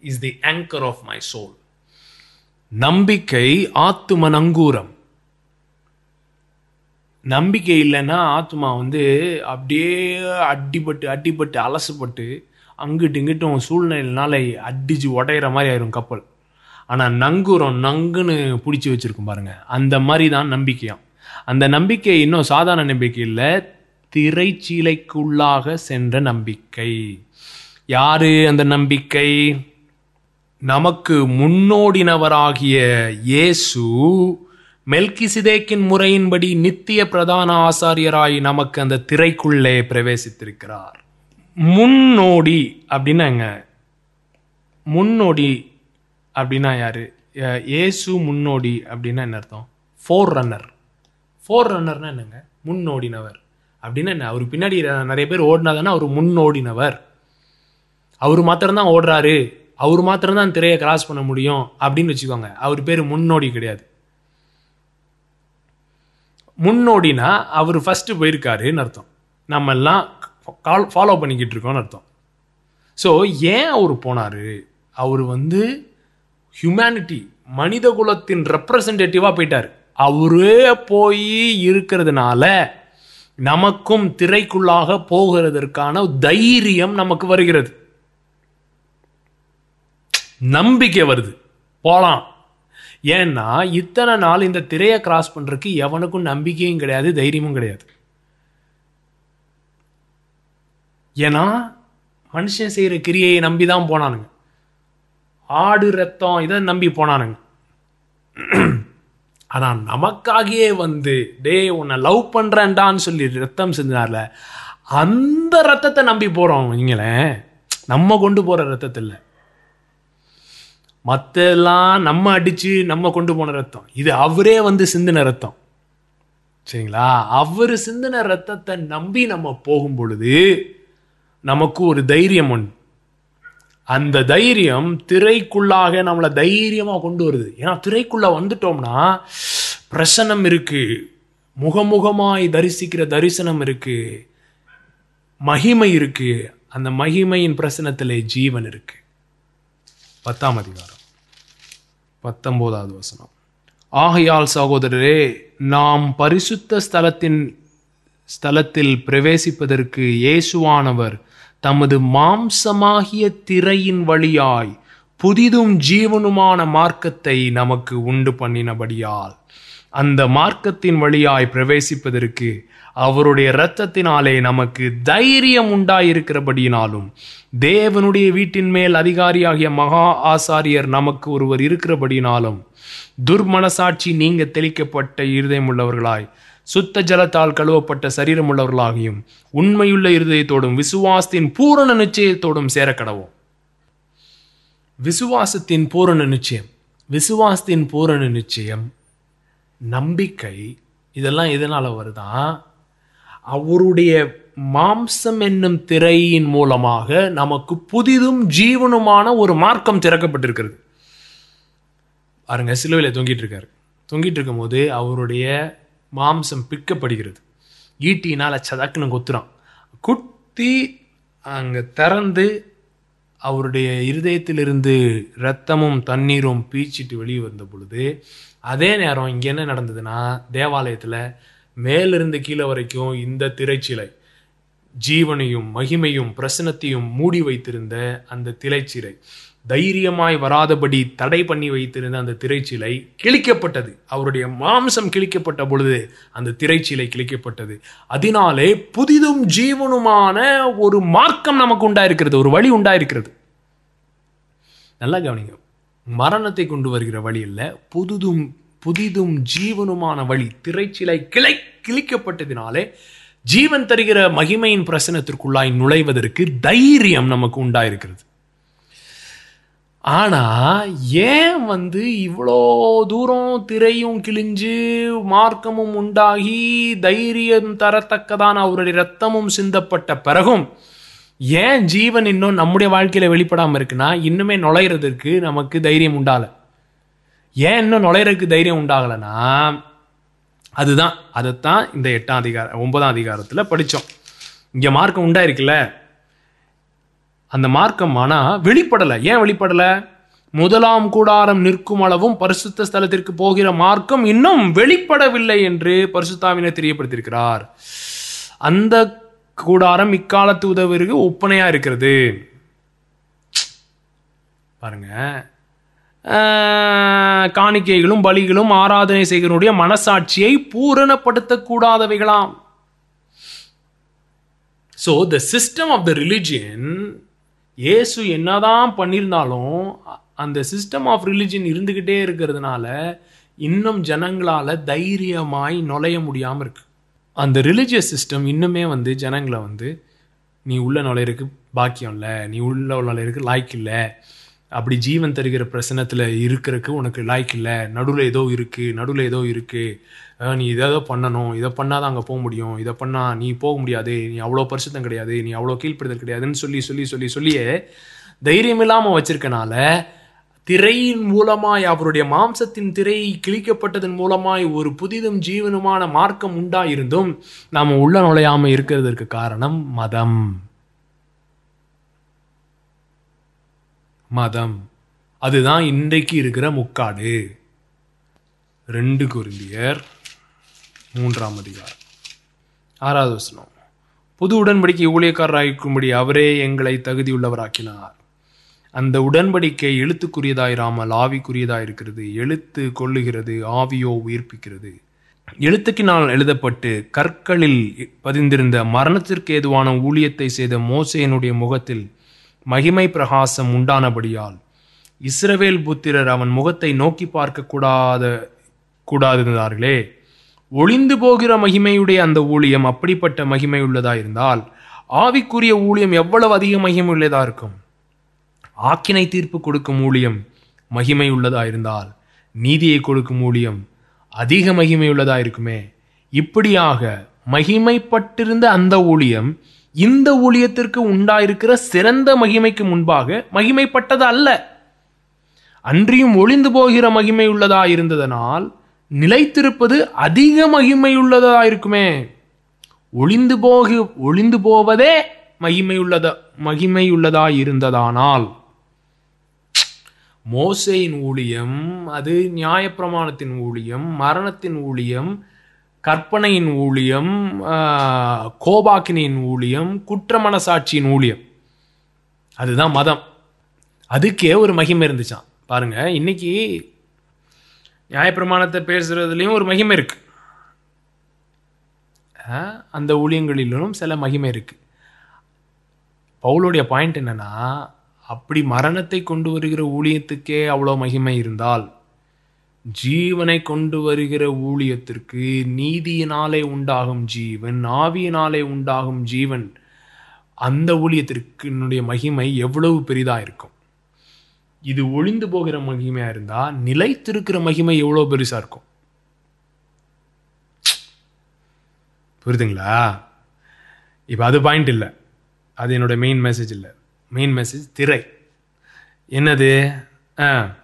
is the anchor of my soul நம்பிக்கை ஆத்தும நங்கூரம். நம்பிக்கை இல்லைன்னா ஆத்மா வந்து அப்படியே அடிபட்டு அடிபட்டு அலசுப்பட்டு அங்கிட்டு இங்கிட்டும் சூழ்நிலைனால அடிச்சு உடையிற மாதிரி ஆயிரும் கப்பல். ஆனால் நங்கூரம் நங்குன்னு பிடிச்சி வச்சிருக்கும் பாருங்க. அந்த மாதிரி தான் நம்பிக்கையாம். அந்த நம்பிக்கை இன்னும் சாதாரண நம்பிக்கை இல்லை. திரைச்சீலைக்குள்ளாக சென்ற நம்பிக்கை. யாரு அந்த நம்பிக்கை? நமக்கு முன்னோடினவராகிய இயேசு மெல்கிசிதேக்கின் முறையின்படி நித்திய பிரதான ஆசாரியராய் நமக்கு அந்த திரைக்குள்ளே பிரவேசித்திருக்கிறார். முன்னோடி அப்படின்னாங்க. முன்னோடி அப்படின்னா யாரு? இயேசு முன்னோடி அப்படின்னா என்ன அர்த்தம்? ஃபோர் ரன்னர் ஃபோர் ரன்னர்னா என்னங்க? முன்னோடினவர். அப்படின்னா என்ன அவர் பின்னாடி நிறைய பேர் ஓடினாதானே அவர் முன்னோடினவர். அவர் மாத்திரம்தான் ஓடுறாரு. அவர் மாத்திரம்தான் திரையை கிராஸ் பண்ண முடியும் அப்படின்னு வச்சுக்கோங்க. அவர் பேர் முன்னோடி கிடையாது. முன்னோடினா அவர் ஃபஸ்ட்டு போயிருக்காருன்னு அர்த்தம். நம்ம எல்லாம் கால் ஃபாலோ பண்ணிக்கிட்டு இருக்கோம்னு அர்த்தம். ஸோ ஏன் அவர் போனார்? அவர் வந்து ஹியூமனிட்டி மனித குலத்தின் ரெப்ரசன்டேட்டிவாக போயிட்டார். அவரே போய் இருக்கிறதுனால நமக்கும் திரைக்குள்ளாக போகிறதற்கான தைரியம் நமக்கு வருகிறது. நம்பிக்கை வருது. போலாம். ஏன்னா இத்தனை நாள் இந்த திரையை கிராஸ் பண்றதுக்கு எவனுக்கும் நம்பிக்கையும் கிடையாது தைரியமும் கிடையாது. ஏன்னா மனுஷன் செய்யற கிரியையை நம்பி தான் போனானுங்க. ஆடு ரத்தம் இதை நம்பி போனானுங்க. ஆனால் நமக்காகியே வந்து டே உன்னை லவ் பண்ணுறேன்டான்னு சொல்லி ரத்தம் செஞ்சார்ல அந்த ரத்தத்தை நம்பி போகிறோம் நீங்களேன் நம்ம கொண்டு போகிற ரத்தத்தை இல்லை. மற்றெல்லாம் நம்ம அடித்து நம்ம கொண்டு போன ரத்தம். இது அவரே வந்து சிந்தின ரத்தம். சரிங்களா? அவர் சிந்தின ரத்தத்தை நம்பி நம்ம போகும் பொழுது நமக்கு ஒரு தைரியம் ஒன்று அந்த தைரியம் திரைக்குள்ளாக நம்மளை தைரியமாக கொண்டு வருது. ஏன்னா திரைக்குள்ளே வந்துட்டோம்னா பிரசனம் இருக்கு. முகமுகமாய் தரிசிக்கிற தரிசனம் இருக்குது மகிமை இருக்கு. அந்த மகிமையின் பிரசனத்தில் ஜீவன் இருக்கு. பத்தாம் அதிகாரம். பத்தொம்போதாவது வசனம். ஆகையால் சகோதரரே நாம் பரிசுத்த ஸ்தலத்தின் ஸ்தலத்தில் பிரவேசிப்பதற்கு இயேசுவானவர் தமது மாம்சமாகிய திரையின் வழியாய் புதிதும் ஜீவனுமான மார்க்கத்தை நமக்கு உண்டு பண்ணினபடியால் அந்த மார்க்கத்தின் வழியாய் பிரவேசிப்பதற்கு அவருடைய இரத்தத்தினாலே நமக்கு தைரியம் உண்டாயிருக்கிறபடியினாலும் தேவனுடைய வீட்டின் மேல் அதிகாரியாகிய மகா ஆசாரியர் நமக்கு ஒருவர் இருக்கிறபடியினாலும் துர்மனசாட்சி நீங்க தெளிக்கப்பட்ட இருதயமுள்ளவர்களாய் சுத்த ஜலத்தால் கழுவப்பட்ட சரீரமுள்ளவர்களாகியும் உண்மையுள்ள இருதயத்தோடும் விசுவாசத்தின் பூரண நிச்சயத்தோடும் சேர கடவோம் விசுவாசத்தின் பூரண நிச்சயம் விசுவாசத்தின் பூரண நிச்சயம் நம்பிக்கை இதெல்லாம் எதனால வருதான் அவருடைய மாம்சம் என்னும் திரையின் மூலமாக நமக்கு புதிதும் ஜீவனுமான ஒரு மார்க்கம் திறக்கப்பட்டிருக்கிறது. பாருங்க சிலுவையில் தொங்கிட்டு இருக்காரு. தொங்கிட்டு இருக்கும்போது அவருடைய மாம்சம் பிற்கப்படுகிறது ஈட்டினால் சதக்குன்னு கொத்துறான் குத்தி அங்கே திறந்து அவருடைய இருதயத்திலிருந்து இரத்தமும் தண்ணீரும் பீச்சிட்டு வெளியே வந்த பொழுது அதே நேரம் இங்கே என்ன நடந்ததுன்னா தேவாலயத்தில் மேலிருந்து கீழே வரைக்கும் இந்த திரைச்சிலை ஜீவனையும் மகிமையும் பிரசனத்தையும் மூடி வைத்திருந்த அந்த திரைச்சிலை தைரியமாய் வராதபடி தடை பண்ணி வைத்திருந்த அந்த திரைச்சிலை கிழிக்கப்பட்டது. அவருடைய மாம்சம் கிழிக்கப்பட்ட பொழுது அந்த திரைச்சிலை கிழிக்கப்பட்டது. அதனாலே புதிதும் ஜீவனுமான ஒரு மார்க்கம் நமக்கு உண்டாயிருக்கிறது ஒரு வழி உண்டாயிருக்கிறது. நல்லா கவனிங்க. மரணத்தை கொண்டு வருகிற வழி இல்லை புதுதும் புதிதும் ஜீவனுமான வழி திரைச்சிலை கிளை கிழிக்கப்பட்டதினாலே ஜீவன் தருகிற மகிமையின் பிரசனத்திற்குள்ளாய் நுழைவதற்கு தைரியம் நமக்கு உண்டாயிருக்கிறது. ஆனால் ஏன் வந்து இவ்வளோ தூரம் திரையும் கிழிஞ்சு மார்க்கமும் உண்டாகி தைரியம் தரத்தக்கதான அவருடைய ரத்தமும் சிந்தப்பட்ட பிறகும் ஏன் ஜீவன் இன்னும் நம்முடைய வாழ்க்கையில் வெளிப்படாமல் இருக்குன்னா இன்னுமே நுழையிறதுக்கு நமக்கு தைரியம் உண்டாகலை. ஏன் இன்னும் நுழையிறதுக்கு தைரியம் உண்டாகலைன்னா அதுதான் அதைத்தான் இந்த எட்டாம் அதிகாரம் ஒன்பதாம் அதிகாரத்தில் படித்தோம் இங்கே மார்க்கம் உண்டாயிருக்குல்ல? அந்த மார்க்கம் ஆனால் வெளிப்படலை. ஏன் வெளிப்படலை? முதலாம் கூடாரம் நிற்கும் அளவும் பரிசுத்த ஸ்தலத்திற்கு போகிற மார்க்கம் இன்னும் வெளிப்படவில்லை என்று பரிசுத்தாவினர் தெரியப்படுத்தியிருக்கிறார். அந்த கூடாரம் இக்காலத்து உதவிற்கு ஒப்பனையா இருக்கிறது. பாருங்க. காணிக்கைகளும் பலிகளும் ஆராதனை செய்கிறனுடைய மனசாட்சியை பூரணப்படுத்தக்கூடாதவைகளாம். So the system of the religion Yesu என்னதான் பண்ணியிருந்தாலும் அந்த சிஸ்டம் ஆஃப் ரிலிஜன் இருந்துக்கிட்டே இருக்கிறதுனால இன்னும் ஜனங்களால் தைரியமாய் நுழைய முடியாமல் இருக்கு. அந்த ரிலிஜியஸ் சிஸ்டம் இன்னுமே வந்து ஜனங்களை வந்து நீ உள்ள நுழையிறதுக்கு பாக்கியம் இல்லை நீ உள்ள நுழையிறதுக்கு லாய்க்கு இல்லை. அப்படி ஜீவன் தருகிற பிரசனத்தில் இருக்கிறதுக்கு உனக்கு லாய்க்கு இல்லை. நடுவில் ஏதோ இருக்குது நடுவில் ஏதோ இருக்குது நீ இதை ஏதோ பண்ணணும் இதை பண்ணாதான் அங்கே போக முடியும் இதை பண்ணால் நீ போக முடியாது நீ அவ்வளோ பரிசுத்தம் கிடையாது நீ அவ்வளோ கீழ்ப்படுதல் கிடையாதுன்னு சொல்லி சொல்லி சொல்லி சொல்லியே தைரியம் இல்லாமல் வச்சிருக்கனால திரையின் மூலமாய் அவருடைய மாம்சத்தின் திரை கிழிக்கப்பட்டதன் மூலமாய் ஒரு புதிதும் ஜீவனுமான மார்க்கம் உண்டாயிருந்தும் நாம் உள்ள நுழையாம இருக்கிறதற்கு காரணம் மதம். மதம். அதுதான் இன்றைக்கு இருக்கிற முக்காடு. ரெண்டு குருந்தியர் மூன்றாம் அதிகாரம். ஆறாவது வசனம். புது உடன்படிக்கை ஊழியக்காரராயிருக்கும்படி அவரே எங்களை தகுதியுள்ளவராக்கினார். அந்த உடன்படிக்கை எழுத்துக்குரியதாயிராமல் ஆவிக்குரியதாயிருக்கிறது எழுத்து கொள்ளுகிறது ஆவியோ உயிர்ப்பிக்கிறது. எழுத்துக்கினால் எழுதப்பட்டு கற்களில் பதிந்திருந்த மரணத்திற்கு ஏதுவான ஊழியத்தை செய்த மோசையனுடைய முகத்தில் மகிமை பிரகாசம் உண்டானபடியால் இஸ்ரவேல் புத்திரர் அவன் முகத்தை நோக்கி பார்க்க கூடாத கூடாதிருந்தார்களே. ஒளிந்து போகிற மகிமையுடைய அந்த ஊழியம் அப்படிப்பட்ட மகிமை உள்ளதாயிருந்தால் ஆவிக்குரிய ஊழியம் எவ்வளவு அதிக மகிமை உள்ளதா இருக்கும்? ஆக்கினை தீர்ப்பு கொடுக்கும் ஊழியம் மகிமை உள்ளதா இருந்தால் நீதியை கொடுக்கும் ஊழியம் அதிக மகிமை உள்ளதா இருக்குமே? இப்படியாக மகிமைப்பட்டிருந்த அந்த ஊழியம் இந்த ஊழியத்திற்கு உண்டாயிருக்கிற சிறந்த மகிமைக்கு முன்பாக மகிமைப்பட்டது அல்ல அன்றியும் ஒளிந்து போகிற மகிமை உள்ளதா இருந்ததனால் நிலைத்திருப்பது அதிக மகிமை இருக்குமே ஒளிந்து போகு ஒளிந்து போவதே மகிமை உள்ளதா மகிமை இருந்ததானால் மோசையின் ஊழியம் அது நியாயப்பிரமாணத்தின் ஊழியம் மரணத்தின் ஊழியம் கற்பனையின் ஊழியம் கோபாக்கினியின் ஊழியம் குற்ற மனசாட்சியின் ஊழியம். அதுதான் மதம். அதுக்கே ஒரு மகிமை இருந்துச்சாம். பாருங்க இன்னைக்கு நியாயப்பிரமாணத்தை பேசுறதுலயும் ஒரு மகிமை இருக்கு. அந்த ஊழியங்களிலும் சில மகிமை இருக்கு. பவுலுடைய பாயிண்ட் என்னன்னா அப்படி மரணத்தை கொண்டு வருகிற ஊழியத்துக்கே அவ்வளோ மகிமை இருந்தால் ஜீவனை கொண்டு வருகிற ஊழியத்திற்கு நீதியினாலே உண்டாகும் ஜீவன் ஆவியினாலே உண்டாகும் ஜீவன் அந்த ஊழியத்திற்கு என்னுடைய மகிமை எவ்வளவு பெரிதாக இருக்கும்? இது ஒளிந்து போகிற மகிமையாக இருந்தால் நிலைத்திருக்கிற மகிமை எவ்வளோ பெருசாக இருக்கும்? புரியுதுங்களா? இப்போ அது பாயிண்ட் இல்லை. அது என்னோட மெயின் மெசேஜ் இல்லை. மெயின் மெசேஜ் திரை. என்னது? ஆ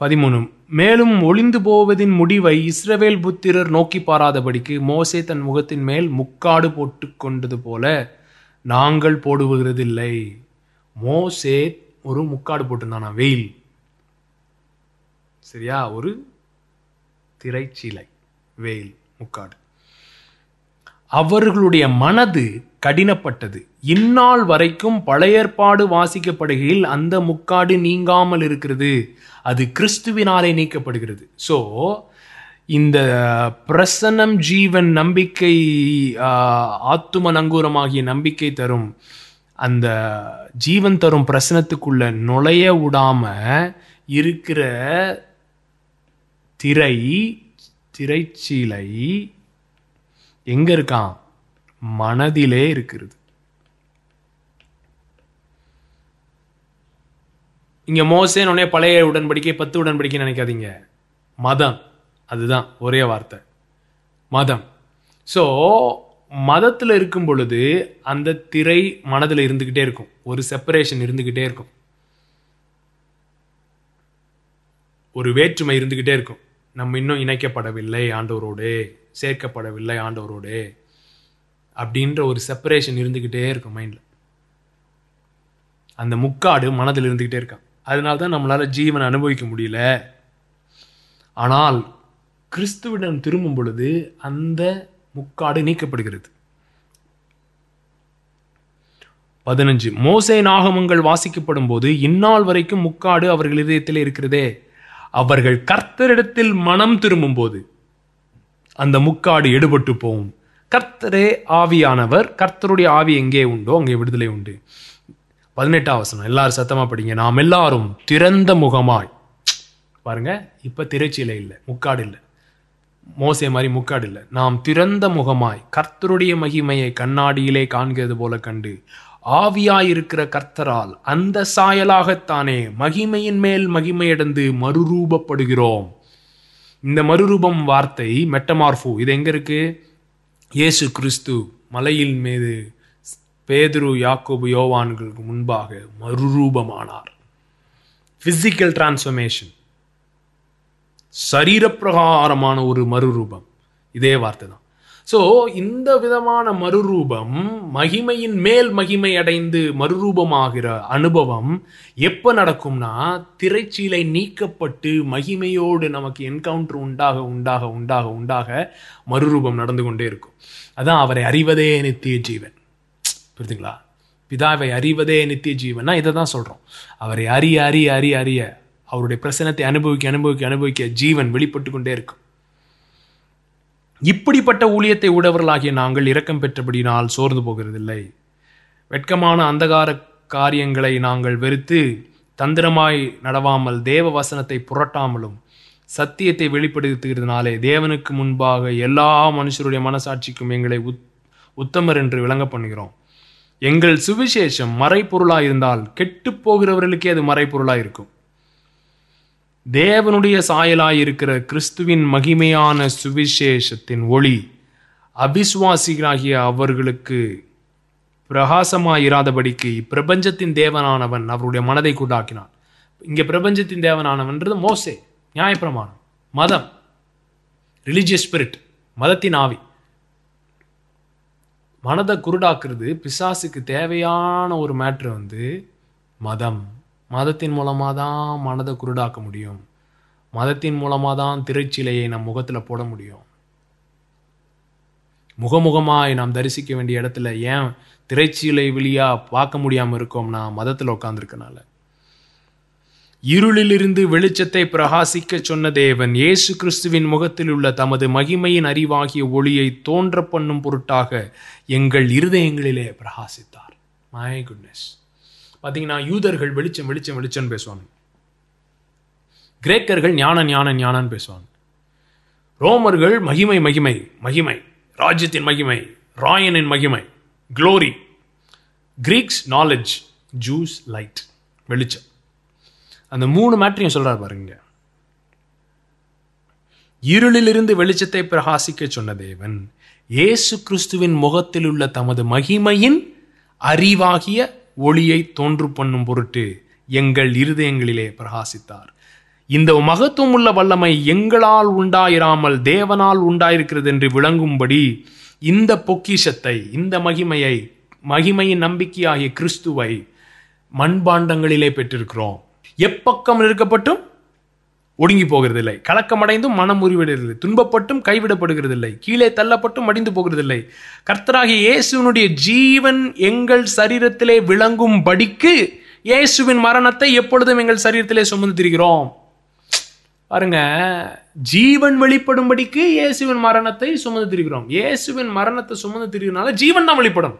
பதிமூணு. மேலும் ஒளிந்து போவதின் முடிவை இஸ்ரவேல் புத்திரர் நோக்கி பாராதபடிக்கு மோசே தன் முகத்தின் மேல் முக்காடு போட்டு கொண்டது போல நாங்கள் போடுவதில்லை மோசே ஒரு முக்காடு போட்டிருந்தானா? வெயில். சரியா? ஒரு திரைச்சீலை. வெயில் முக்காடு. அவர்களுடைய மனது கடினப்பட்டது. இந்நாள் வரைக்கும் பழைய ஏற்பாடு வாசிக்கப்படுகையில் அந்த முக்காடு நீங்காமல் இருக்கிறது. அது கிறிஸ்துவினாலே நீக்கப்படுகிறது. ஸோ இந்த பிரசன்னம் ஜீவன் நம்பிக்கை ஆஹ், ஆத்தும நங்கூரமாகிய நம்பிக்கை தரும் அந்த ஜீவன் தரும் பிரசனத்துக்குள்ள நுழைய விடாம இருக்கிற திரை திரைச்சீலை எங்க இருக்கான்? மனதிலே இருக்கிறது. இங்க மோசேன்னு உடனே பழைய உடன்படிக்கை பத்து உடன்படிக்கை நினைக்காதீங்க. மதம். அதுதான் ஒரே வார்த்தை. மதம். ஸோ மதத்தில் இருக்கும் பொழுது அந்த திரை மனதில் இருந்துக்கிட்டே இருக்கும். ஒரு செப்பரேஷன் இருந்துக்கிட்டே இருக்கும். ஒரு வேற்றுமை இருந்துக்கிட்டே இருக்கும். நம்ம இன்னும் இணைக்கப்படவில்லை ஆண்டவரோடு சேர்க்கப்படவில்லை ஆண்டவரோடு அப்படின்ற ஒரு செப்பரேஷன் இருந்துக்கிட்டே இருக்கும் மைண்டில் அந்த முக்காடு மனதில் இருந்துக்கிட்டே இருக்கான். அதனால தான் நம்மளால் ஜீவனை அனுபவிக்க முடியல. ஆனால் கிறிஸ்துவிடம் திரும்பும் பொழுது அந்த முக்காடு நீக்கப்படுகிறது. பதினஞ்சு மோசே நாகமங்கள் வாசிக்கப்படும் போது இந்நாள் வரைக்கும் முக்காடு அவர்கள் இதயத்தில் இருக்கிறதே. அவர்கள் கர்த்தரிடத்தில் மனம் திரும்பும் போது அந்த முக்காடு எடுபட்டு போகும். கர்த்தரே ஆவியானவர் கர்த்தருடைய ஆவி எங்கே உண்டோ அங்கே விடுதலை உண்டு. பதினெட்டாம் வசனம் எல்லாரும் சத்தமா படிங்க. நாம் எல்லாரும் திறந்த முகமாய் பாருங்க இப்ப திரைச்சீலை இல்லை முக்காடு இல்லை. மோசே மாதிரி முக்காடு இல்லை நாம் திறந்த முகமாய் கர்த்தருடைய மகிமையை கண்ணாடியிலே காண்கிறது போல கண்டு ஆவியாயிருக்கிற கர்த்தரால் அந்த சாயலாகத்தானே மகிமையின் மேல் மகிமையடைந்து மறுரூபப்படுகிறோம். இந்த மறுரூபம் வார்த்தை மெட்டமார்ஃபு இது எங்க இருக்கு? இயேசு கிறிஸ்து மலையின் மீது பேதுரு யாக்கோபு யோவான்களுக்கு முன்பாக மறுரூபமானார். பிசிக்கல் டிரான்ஸ்ஃபர்மேஷன் சரீரப்பிரகாரமான ஒரு மறுரூபம். இதே வார்த்தை தான் ஸோ இந்த விதமான மறுரூபம் மகிமையின் மேல் மகிமை அடைந்து மறுரூபமாகிற அனுபவம் எப்போ நடக்கும்னா திரைச்சீலை நீக்கப்பட்டு மகிமையோடு நமக்கு என்கவுண்டர் உண்டாக உண்டாக உண்டாக உண்டாக மறுரூபம் நடந்து கொண்டே இருக்கும். அதான் அவரை அறிவதே நித்திய ஜீவன். புரியுதுங்களா பிதாவை அறிவதே நித்திய ஜீவன்னா இதை தான் சொல்கிறோம் அவரை அறிய அறிய அறிய அறிய அவருடைய பிரசனத்தை அனுபவிக்க அனுபவிக்க அனுபவிக்க ஜீவன் வெளிப்பட்டு கொண்டே இருக்கும். இப்படிப்பட்ட ஊழியத்தை உடையவர்களாகிய நாங்கள் இரக்கம் பெற்றபடினால் சோர்ந்து போகிறதில்லை. வெட்கமான அந்தகார காரியங்களை நாங்கள் வெறுத்து தந்திரமாய் நடவாமல் தேவ வசனத்தை புரட்டாமலும் சத்தியத்தை வெளிப்படுத்துகிறதுனாலே தேவனுக்கு முன்பாக எல்லா மனுஷருடைய மனசாட்சிக்கும் எங்களை உத் உத்தமர் என்று விளங்க பண்ணுகிறோம். எங்கள் சுவிசேஷம் மறைப்பொருளாக இருந்தால் கெட்டு போகிறவர்களுக்கே அது மறைப்பொருளாக இருக்கும் தேவனுடைய சாயலாயிருக்கிற கிறிஸ்துவின் மகிமையான சுவிசேஷத்தின் ஒளி அவிசுவாசிகளாகிய அவர்களுக்கு பிரகாசமாயிராதபடிக்கு இப்பிரபஞ்சத்தின் தேவனானவன் அவருடைய மனதை கூட்டாக்கினான் இங்கே பிரபஞ்சத்தின் தேவனானவன்றது மோசே நியாயப்பிரமாணம் மதம் ரிலிஜியஸ் ஸ்பிரிட் மதத்தின் ஆவி. மனதை குருடாக்குறது பிசாசுக்கு தேவையான ஒரு மேட்ரு வந்து மதம். மதத்தின் மூலமாக தான் மனதை குருடாக்க முடியும். மதத்தின் மூலமாக தான் திரைச்சிலையை நம் முகத்தில் போட முடியும். முகமுகமாய் நாம் தரிசிக்க வேண்டிய இடத்துல ஏன் திரைச்சீலை வெளியாக பார்க்க முடியாமல் இருக்கோம்னா மதத்தில் உட்காந்துருக்கனால இருளிலிருந்து வெளிச்சத்தை பிரகாசிக்க சொன்ன தேவன் இயேசு கிறிஸ்துவின் முகத்தில் உள்ள தமது மகிமையின் அறிவாகிய ஒளியை தோன்ற பண்ணும் பொருட்டாக எங்கள் இருதயங்களிலே பிரகாசித்தார். மை குட்னஸ் பார்த்தீங்கன்னா யூதர்கள் வெளிச்சம் வெளிச்சம் வெளிச்சம்னு பேசுவாங்க. கிரேக்கர்கள் ஞான ஞான ஞானன்னு பேசுவாங்க. ரோமர்கள் மகிமை மகிமை மகிமை ராஜ்யத்தின் மகிமை ராயனின் மகிமை glory Greeks knowledge Jews light வெளிச்சம். அந்த மூணு மேட்ரையும் சொல்றாரு பாருங்க. இருளிலிருந்து வெளிச்சத்தை பிரகாசிக்க சொன்ன தேவன் இயேசு கிறிஸ்துவின் முகத்தில் உள்ள தமது மகிமையின் அறிவாகிய ஒளியை தோன்று பண்ணும் பொருட்டு எங்கள் இருதயங்களிலே பிரகாசித்தார். இந்த மகத்துவம் உள்ள வல்லமை எங்களால் உண்டாயிராமல் தேவனால் உண்டாயிருக்கிறது என்று விளங்கும்படி இந்த பொக்கிஷத்தை இந்த மகிமையை மகிமையின் நம்பிக்கையாகிய கிறிஸ்துவை மண்பாண்டங்களிலே பெற்றிருக்கிறோம். எப்பக்கம் இருக்கப்பட்டும் ஒடுங்கி போகிறதில்லை. கலக்கமடைந்தும் மனம் முறிவிடுவதில்லை துன்பப்பட்டும் கைவிடப்படுகிறதில்லை. கீழே தள்ளப்பட்டும் மடிந்து போகிறதில்லை. கர்த்தராகிய இயேசுவினுடைய ஜீவன் எங்கள் சரீரத்திலே விளங்கும் படிக்கு இயேசுவின் மரணத்தை எப்பொழுதும் எங்கள் சரீரத்திலே சுமந்து திரிகிறோம். பாருங்க ஜீவன் வெளிப்படும்படிக்கு இயேசுவின் மரணத்தை சுமந்து திரிகிறோம். இயேசுவின் மரணத்தை சுமந்து திரிகிறனால ஜீவன் தான் வெளிப்படும்.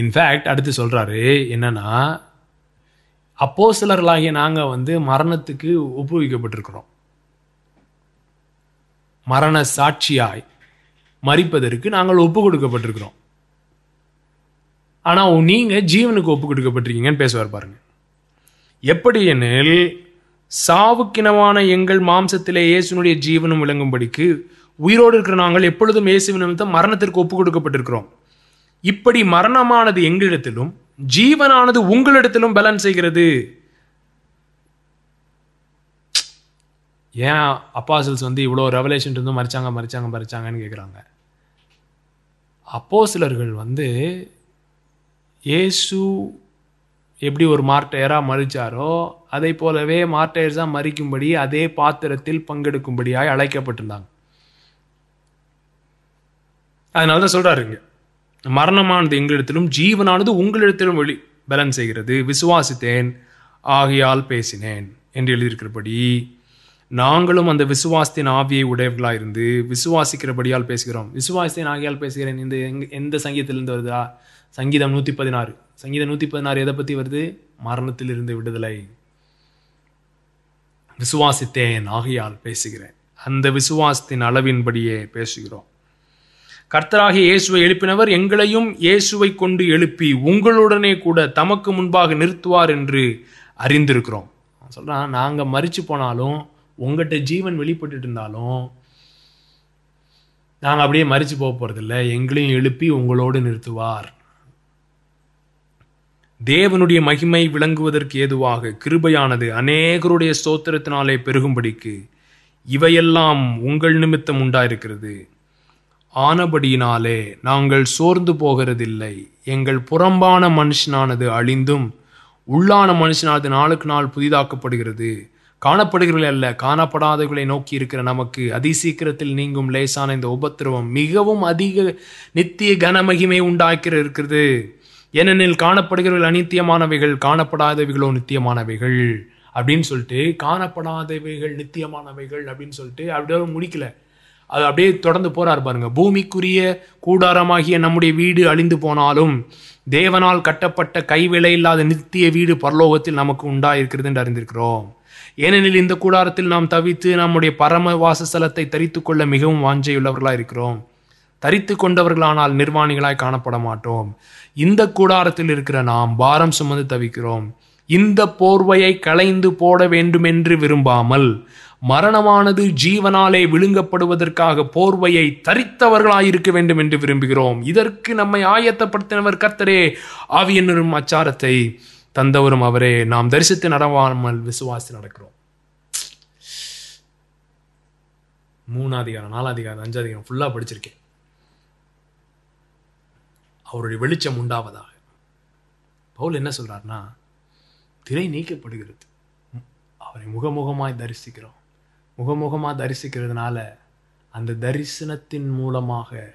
இன்ஃபேக்ட் அடுத்து சொல்றாரு என்னன்னா அப்போ சிலர்களாகிய நாங்கள் வந்து மரணத்துக்கு ஒப்புவிக்கப்பட்டிருக்கிறோம். மரண சாட்சியாய் மறிப்பதற்கு நாங்கள் ஒப்பு கொடுக்கப்பட்டிருக்கிறோம் ஆனால் நீங்கள் ஜீவனுக்கு ஒப்பு கொடுக்கப்பட்டிருக்கீங்கன்னு பேசுவார் பாருங்க. எப்படி எனில் சாவுக்கினமான எங்கள் மாம்சத்திலே இயேசுனுடைய ஜீவனும் விளங்கும்படிக்கு உயிரோடு இருக்கிற நாங்கள் எப்பொழுதும் இயேசு நிமித்தம் மரணத்திற்கு ஒப்பு கொடுக்கப்பட்டிருக்கிறோம் இப்படி மரணமானது எங்களிடத்திலும் ஜீவனானது உங்களிடத்திலும் பலன் செய்கிறது. ஏன் அப்பாசல்ஸ் வந்து இவ்வளோ ரெவலேஷன் இருந்தும் மறிச்சாங்க மறிச்சாங்க மறிச்சாங்கன்னு கேட்குறாங்க அப்போ சிலர்கள் வந்து இயேசு எப்படி ஒரு மார்டையராக மறிச்சாரோ அதை போலவே மார்டையர்ஸாக மறிக்கும்படி அதே பாத்திரத்தில் பங்கெடுக்கும்படியாய் அழைக்கப்பட்டிருந்தாங்க. அதனால தான் சொல்கிறாருங்க மரணமானது எங்களிடத்திலும் ஜீவனானது உங்களிடத்திலும் வெளி பலன் செய்கிறது. விசுவாசித்தேன் ஆகையால் பேசினேன் என்று எழுதியிருக்கிறபடி நாங்களும் அந்த விசுவாசத்தின் ஆவியை உடையவர்களாக இருந்து விசுவாசிக்கிறபடியால் பேசுகிறோம். விசுவாசத்தின் ஆகியால் பேசுகிறேன். இந்த எங் எந்த சங்கீதத்திலிருந்து வருதா? சங்கீதம் நூற்றி பதினாறு சங்கீதம் நூற்றி பதினாறு எதை பற்றி வருது? மரணத்திலிருந்து விடுதலை. விசுவாசித்தேன் ஆகையால் பேசுகிறேன். அந்த விசுவாசத்தின் அளவின்படியே பேசுகிறோம். கர்த்தராகிய இயேசுவை எழுப்பினவர் எங்களையும் இயேசுவை கொண்டு எழுப்பி உங்களுடனே கூட தமக்கு முன்பாக நிறுத்துவார் என்று அறிந்திருக்கிறோம். சொல்கிறான் நாங்கள் மறிச்சு போனாலும் உங்கள்கிட்ட ஜீவன் வெளிப்பட்டு இருந்தாலும் நாங்கள் அப்படியே மறித்து போக போகிறதில்ல எங்களையும் எழுப்பி உங்களோடு நிறுத்துவார். தேவனுடைய மகிமை விளங்குவதற்கு ஏதுவாக கிருபையானது அநேகருடைய ஸ்தோத்திரத்தினாலே பெருகும்படிக்கு இவையெல்லாம் உங்கள் நிமித்தம் உண்டாயிருக்கிறது. ஆனபடியினாலே நாங்கள் சோர்ந்து போகிறதில்லை. எங்கள் புறம்பான மனுஷனானது அழிந்தும் உள்ளான மனுஷனானது நாளுக்கு நாள் புதிதாக்கப்படுகிறது. காணப்படுகிறவர்கள் அல்ல காணப்படாதவர்களை நோக்கி இருக்கிற நமக்கு அதிசீக்கிரத்தில் நீங்கும் லேசான இந்த உபத்திரவம் மிகவும் அதிக நித்திய கனமகிமை உண்டாக்கிற இருக்கிறது. ஏனெனில் காணப்படுகிறவர்கள் அநித்தியமானவைகள் காணப்படாதவைகளோ நித்தியமானவைகள் அப்படின்னு சொல்லிட்டு காணப்படாதவைகள் நித்தியமானவைகள் அப்படின்னு சொல்லிட்டு அப்படியே முடிக்கல. அது அப்படியே தொடர்ந்து போறார் பாருங்க. பூமிக்குரிய கூடாரமாகிய நம்முடைய வீடு அழிந்து போனாலும் தேவனால் கட்டப்பட்ட கைவிலை இல்லாத நித்திய வீடு பரலோகத்தில் நமக்கு உண்டாயிருக்கிறது என்று அறிந்திருக்கிறோம். ஏனெனில் இந்த கூடாரத்தில் நாம் தவித்து நம்முடைய பரம வாசஸ்தலத்தை தரித்து கொள்ள மிகவும் வாஞ்சையுள்ளவர்களாக இருக்கிறோம். தரித்து கொண்டவர்களானால் நிர்வாணிகளாய் காணப்பட மாட்டோம். இந்த கூடாரத்தில் இருக்கிற நாம் பாரம் சுமந்து தவிக்கிறோம். இந்த போர்வையை களைந்து போட வேண்டுமென்று விரும்பாமல் மரணமானது ஜீவனாலே விழுங்கப்படுவதற்காக போர்வையை தரித்தவர்களாயிருக்க வேண்டும் என்று விரும்புகிறோம். இதற்கு நம்மை ஆயத்தப்படுத்தினவர் கர்த்தரே ஆவியனரும் அச்சாரத்தை தந்தவரும் அவரே. நாம் தரிசித்து நடவாமல் விசுவாசி நடக்கிறோம். மூணாதிகாரம் நாலாதிகாரம் அஞ்சாதிகாரம் ஃபுல்லாக படிச்சிருக்கேன். அவருடைய வெளிச்சம் உண்டாவதாக. பவுல் என்ன சொல்றாருன்னா திரை நீக்கப்படுகிறது. அவரை முகமுகமாய் தரிசிக்கிறோம். முகமுகமாக தரிசிக்கிறதுனால அந்த தரிசனத்தின் மூலமாக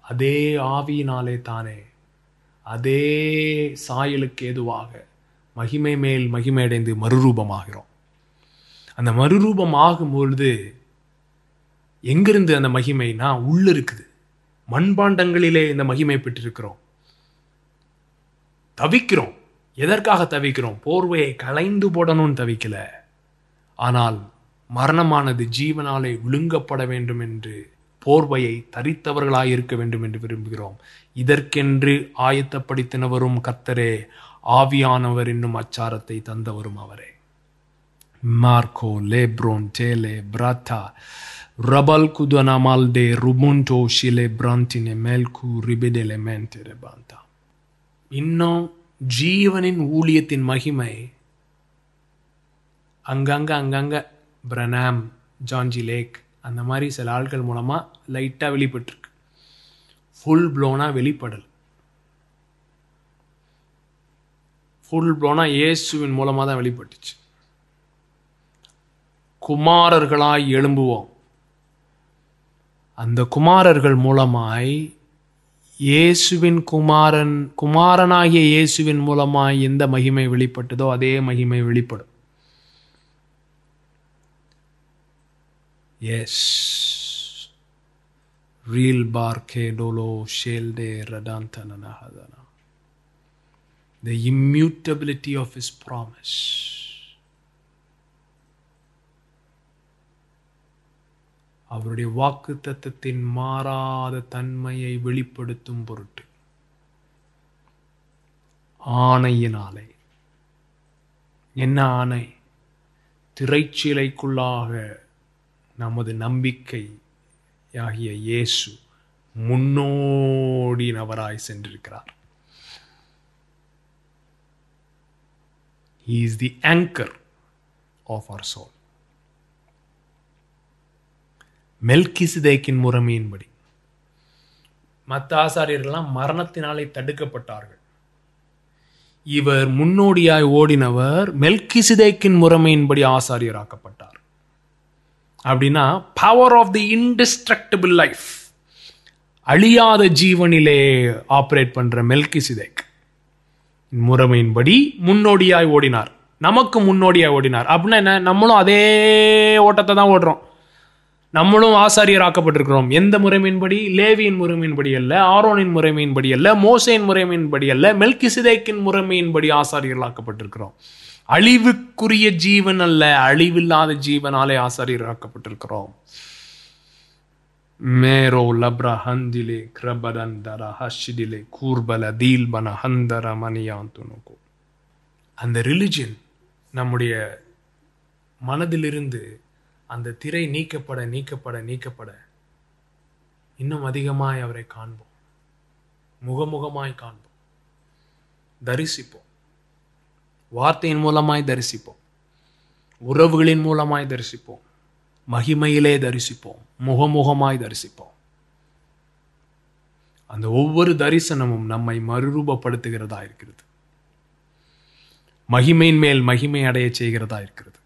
அதே ஆவியினாலே தானே அதே சாயலுக்கு ஏதுவாக மகிமை மேல் மகிமையடைந்து மறுரூபமாகிறோம். அந்த மறுரூபம் ஆகும்பொழுது எங்கிருந்து அந்த மகிமைனா உள்ள இருக்குது மண்பாண்டங்களிலே இந்த மகிமை பெற்றிருக்கிறோம். தவிக்கிறோம். எதற்காக தவிக்கிறோம்? போர்வையை களைந்து போடணும்னு தவிக்கல. ஆனால் மரணமானது ஜீவனாலே விழுங்கப்பட வேண்டும் என்று போர்வையை தரித்தவர்களாயிருக்க வேண்டும் என்று விரும்புகிறோம். இதற்கென்று ஆயத்தப்படுத்தினவரும் கர்த்தரே ஆவியானவர் என்னும் அச்சாரத்தை தந்தவரும் அவரே. மார்க்கோ லேப்ரோன் டேலே பிராத்தா ரபல் குதனமால்டே ருமுண்டோ ஷிலே பிராந்தினே மேல்கு ரிபிடெலே மேன்டெரே பாந்தா இன்னும் ஜீவனின் ஊழியத்தின் மகிமை அங்கங்க அங்கங்க பிரணாம் ஜான்ஜி லேக் அந்த மாதிரி சில ஆட்கள் மூலமாக லைட்டாக வெளிப்பட்டிருக்கு. ஃபுல் ப்ளோனாக வெளிப்படல். ஃபுல் ப்ளோனாக இயேசுவின் மூலமாக தான் வெளிப்பட்டுச்சு. குமாரர்களாய் எழும்புவோம். அந்த குமாரர்கள் மூலமாய் இயேசுவின் குமாரன் குமாரனாகிய இயேசுவின் மூலமாய் எந்த மகிமை வெளிப்பட்டதோ அதே மகிமை வெளிப்படும். எஸ் ரீல் பார்கே டோலோ ஷேல்டே ரடாந்தனஹதனா the immutability of his promise. அவருடைய வாக்கு தத்தத்தின் மாறாத தன்மையை வெளிப்படுத்தும் பொருட்டு ஆணையினாலே என்ன ஆணை? திரைச்சிலைக்குள்ளாக நமது நம்பிக்கை ஆகிய இயேசு முன்னோடினவராய் சென்றிருக்கிறார். He is the anchor of our soul. மெல்கிசிதேக்கின் முறைமையின்படி. மற்ற ஆசாரியர்கள்லாம் மரணத்தினாலே தடுக்கப்பட்டார்கள். இவர் முன்னோடியாய் ஓடினவர் மெல்கிசிதேக்கின் முறைமையின்படி ஆசாரியராக்கப்பட்டார். அப்படின்னா power of the indestructible life அழியாத ஜீவனிலே ஆப்ரேட் பண்ற மெல்கிசிதேக். முறைமையின்படி முன்னோடியாய் ஓடினார். நமக்கு முன்னோடியாய் ஓடினார். அப்படின்னா என்ன? நம்மளும் அதே ஓட்டத்தை தான் ஓடுறோம். நம்மளும் ஆசாரியர் ஆக்கப்பட்டிருக்கிறோம். எந்த முறைமையின்படி? லேவியின் முறைமையின்படி அல்ல ஆரோனின் முறைமையின்படி அல்ல மோசையின் முறைமையின்படி அல்ல மெல்கிசிதேக்கின் முறைமையின்படி ஆசாரியர்கள் ஆக்கப்பட்டிருக்கிறோம் அழிவுக்குரிய ஜீவன் அல்ல அழிவில்லாத ஜீவனாலே ஆசாரியர் ஆக்கப்பட்டிருக்கிறோம் மேரோ லப்ரஹந்திலே கிரபரந்தர கிரபடந்தர ஹஷிடிலே கூர்பல தீல்பன ஹந்தர மணியாந்துனுக்கு அந்த ரிலிஜன் நம்முடைய மனதிலிருந்து அந்த திரை நீக்கப்பட நீக்கப்பட நீக்கப்பட இன்னும் அதிகமாய் அவரை காண்போம். முகமுகமாய் காண்போம். தரிசிப்போம். வார்த்தையின் மூலமாய் தரிசிப்போம். உறவுகளின் மூலமாய் தரிசிப்போம். மகிமையிலே தரிசிப்போம். முகமுகமாய் தரிசிப்போம். அந்த ஒவ்வொரு தரிசனமும் நம்மை மறுரூபப்படுத்துகிறதா இருக்கிறது. மகிமையின் மேல் மகிமை அடைய செய்கிறதா இருக்கிறது.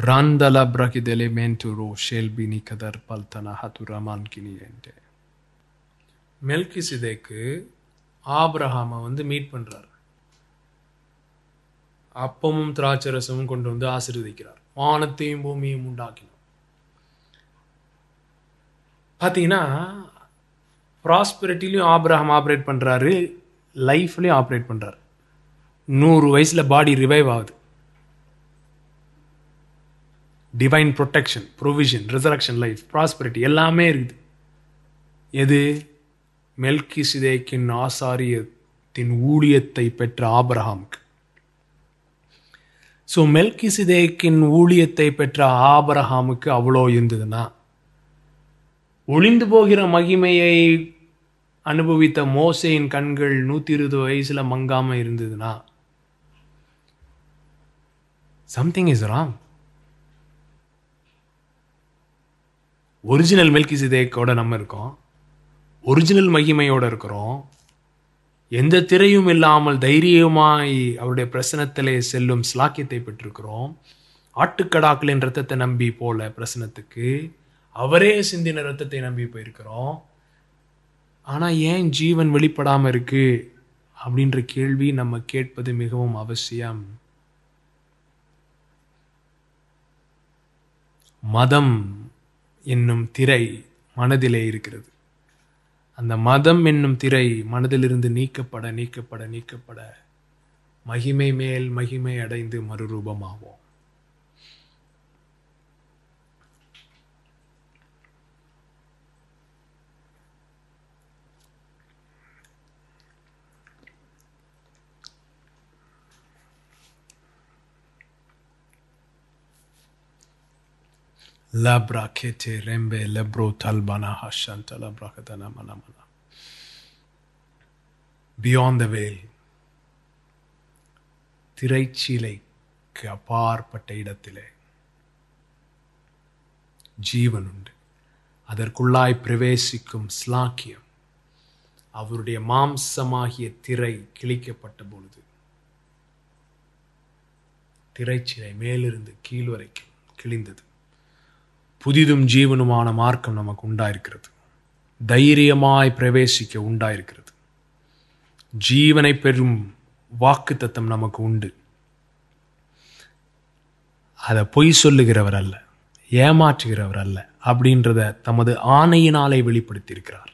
ராந்தல பிரகிதெலே மேன்டுரோ ஷேல்பினி கதர் பல்தன ஹதுரமான் கினி மெல்கி சிதைக்கு ஆப்ரஹாமை வந்து மீட் பண்ணுறாரு அப்பமும் திராட்சரசமும் கொண்டு வந்து ஆசீர்வதிக்கிறார். வானத்தையும் பூமியும் உண்டாக்கினார். பார்த்தீங்கன்னா ப்ராஸ்பெரிட்டிலையும் ஆப்ரஹாம் ஆப்ரேட் பண்ணுறாரு லைஃப்லையும் ஆப்ரேட் பண்ணுறாரு நூறு வயசில் பாடி ரிவைவ் ஆகுது. Divine protection provision resurrection life prosperity எல்லாமே இருக்குது. எது? மெல்கி சிதேக்கின் ஆசாரியத்தின் ஊழியத்தை பெற்ற ஆப்ரஹாமுக்கு ஸோ மெல்கிசிதேக்கின் ஊழியத்தை பெற்ற ஆபரஹாமுக்கு அவ்வளோ இருந்ததுன்னா ஒளிந்து போகிற மகிமையை அனுபவித்த மோசையின் கண்கள் நூற்றி இருபது வயசில் மங்காமல் இருந்ததுன்னா சம்திங் இஸ் ராங் ஒரிஜினல் மெல்கிசிதேக்கோட நம்ம இருக்கோம். ஒரிஜினல் மகிமையோட இருக்கிறோம். எந்த திரையும் இல்லாமல் தைரியமாய் அவருடைய பிரசனத்திலே செல்லும் ஸ்லாக்கியத்தை பெற்றிருக்கிறோம். ஆட்டுக்கடாக்களின் ரத்தத்தை நம்பி போல பிரசனத்துக்கு. அவரே சிந்தின ரத்தத்தை நம்பி போயிருக்கிறோம். ஆனால் ஏன் ஜீவன் வெளிப்படாமல் இருக்கு? அப்படின்ற கேள்வி நம்ம கேட்பது மிகவும் அவசியம். மதம் என்னும் திரை மனதிலே இருக்கிறது. அந்த மதம் என்னும் திரை மனதிலிருந்து நீக்கப்பட நீக்கப்பட நீக்கப்பட மகிமை மேல் மகிமை அடைந்து மறுரூபமாவோம். Labra kete rembe lebro talbana hashanta labra katana. Beyond the veil. திரைச்சீலைக்கு அப்பாற்பட்ட இடத்திலே ஜீவன் உண்டு அதற்குள்ளாய் பிரவேசிக்கும் ஸ்லாக்கியம் அவருடைய மாம்சமாகிய திரை கிழிக்கப்பட்ட பொழுது திரைச்சிலை மேலிருந்து கீழ் வரைக்கும் கிழிந்தது புதிதும் ஜீவனுமான மார்க்கம் நமக்கு உண்டாயிருக்கிறது. தைரியமாய் பிரவேசிக்க உண்டாயிருக்கிறது. ஜீவனை பெறும் வாக்கு தத்தம் நமக்கு உண்டு. அதை பொய் சொல்லுகிறவர் அல்ல ஏமாற்றுகிறவர் அல்ல அப்படின்றத தமது ஆணையினாலே வெளிப்படுத்தியிருக்கிறார்.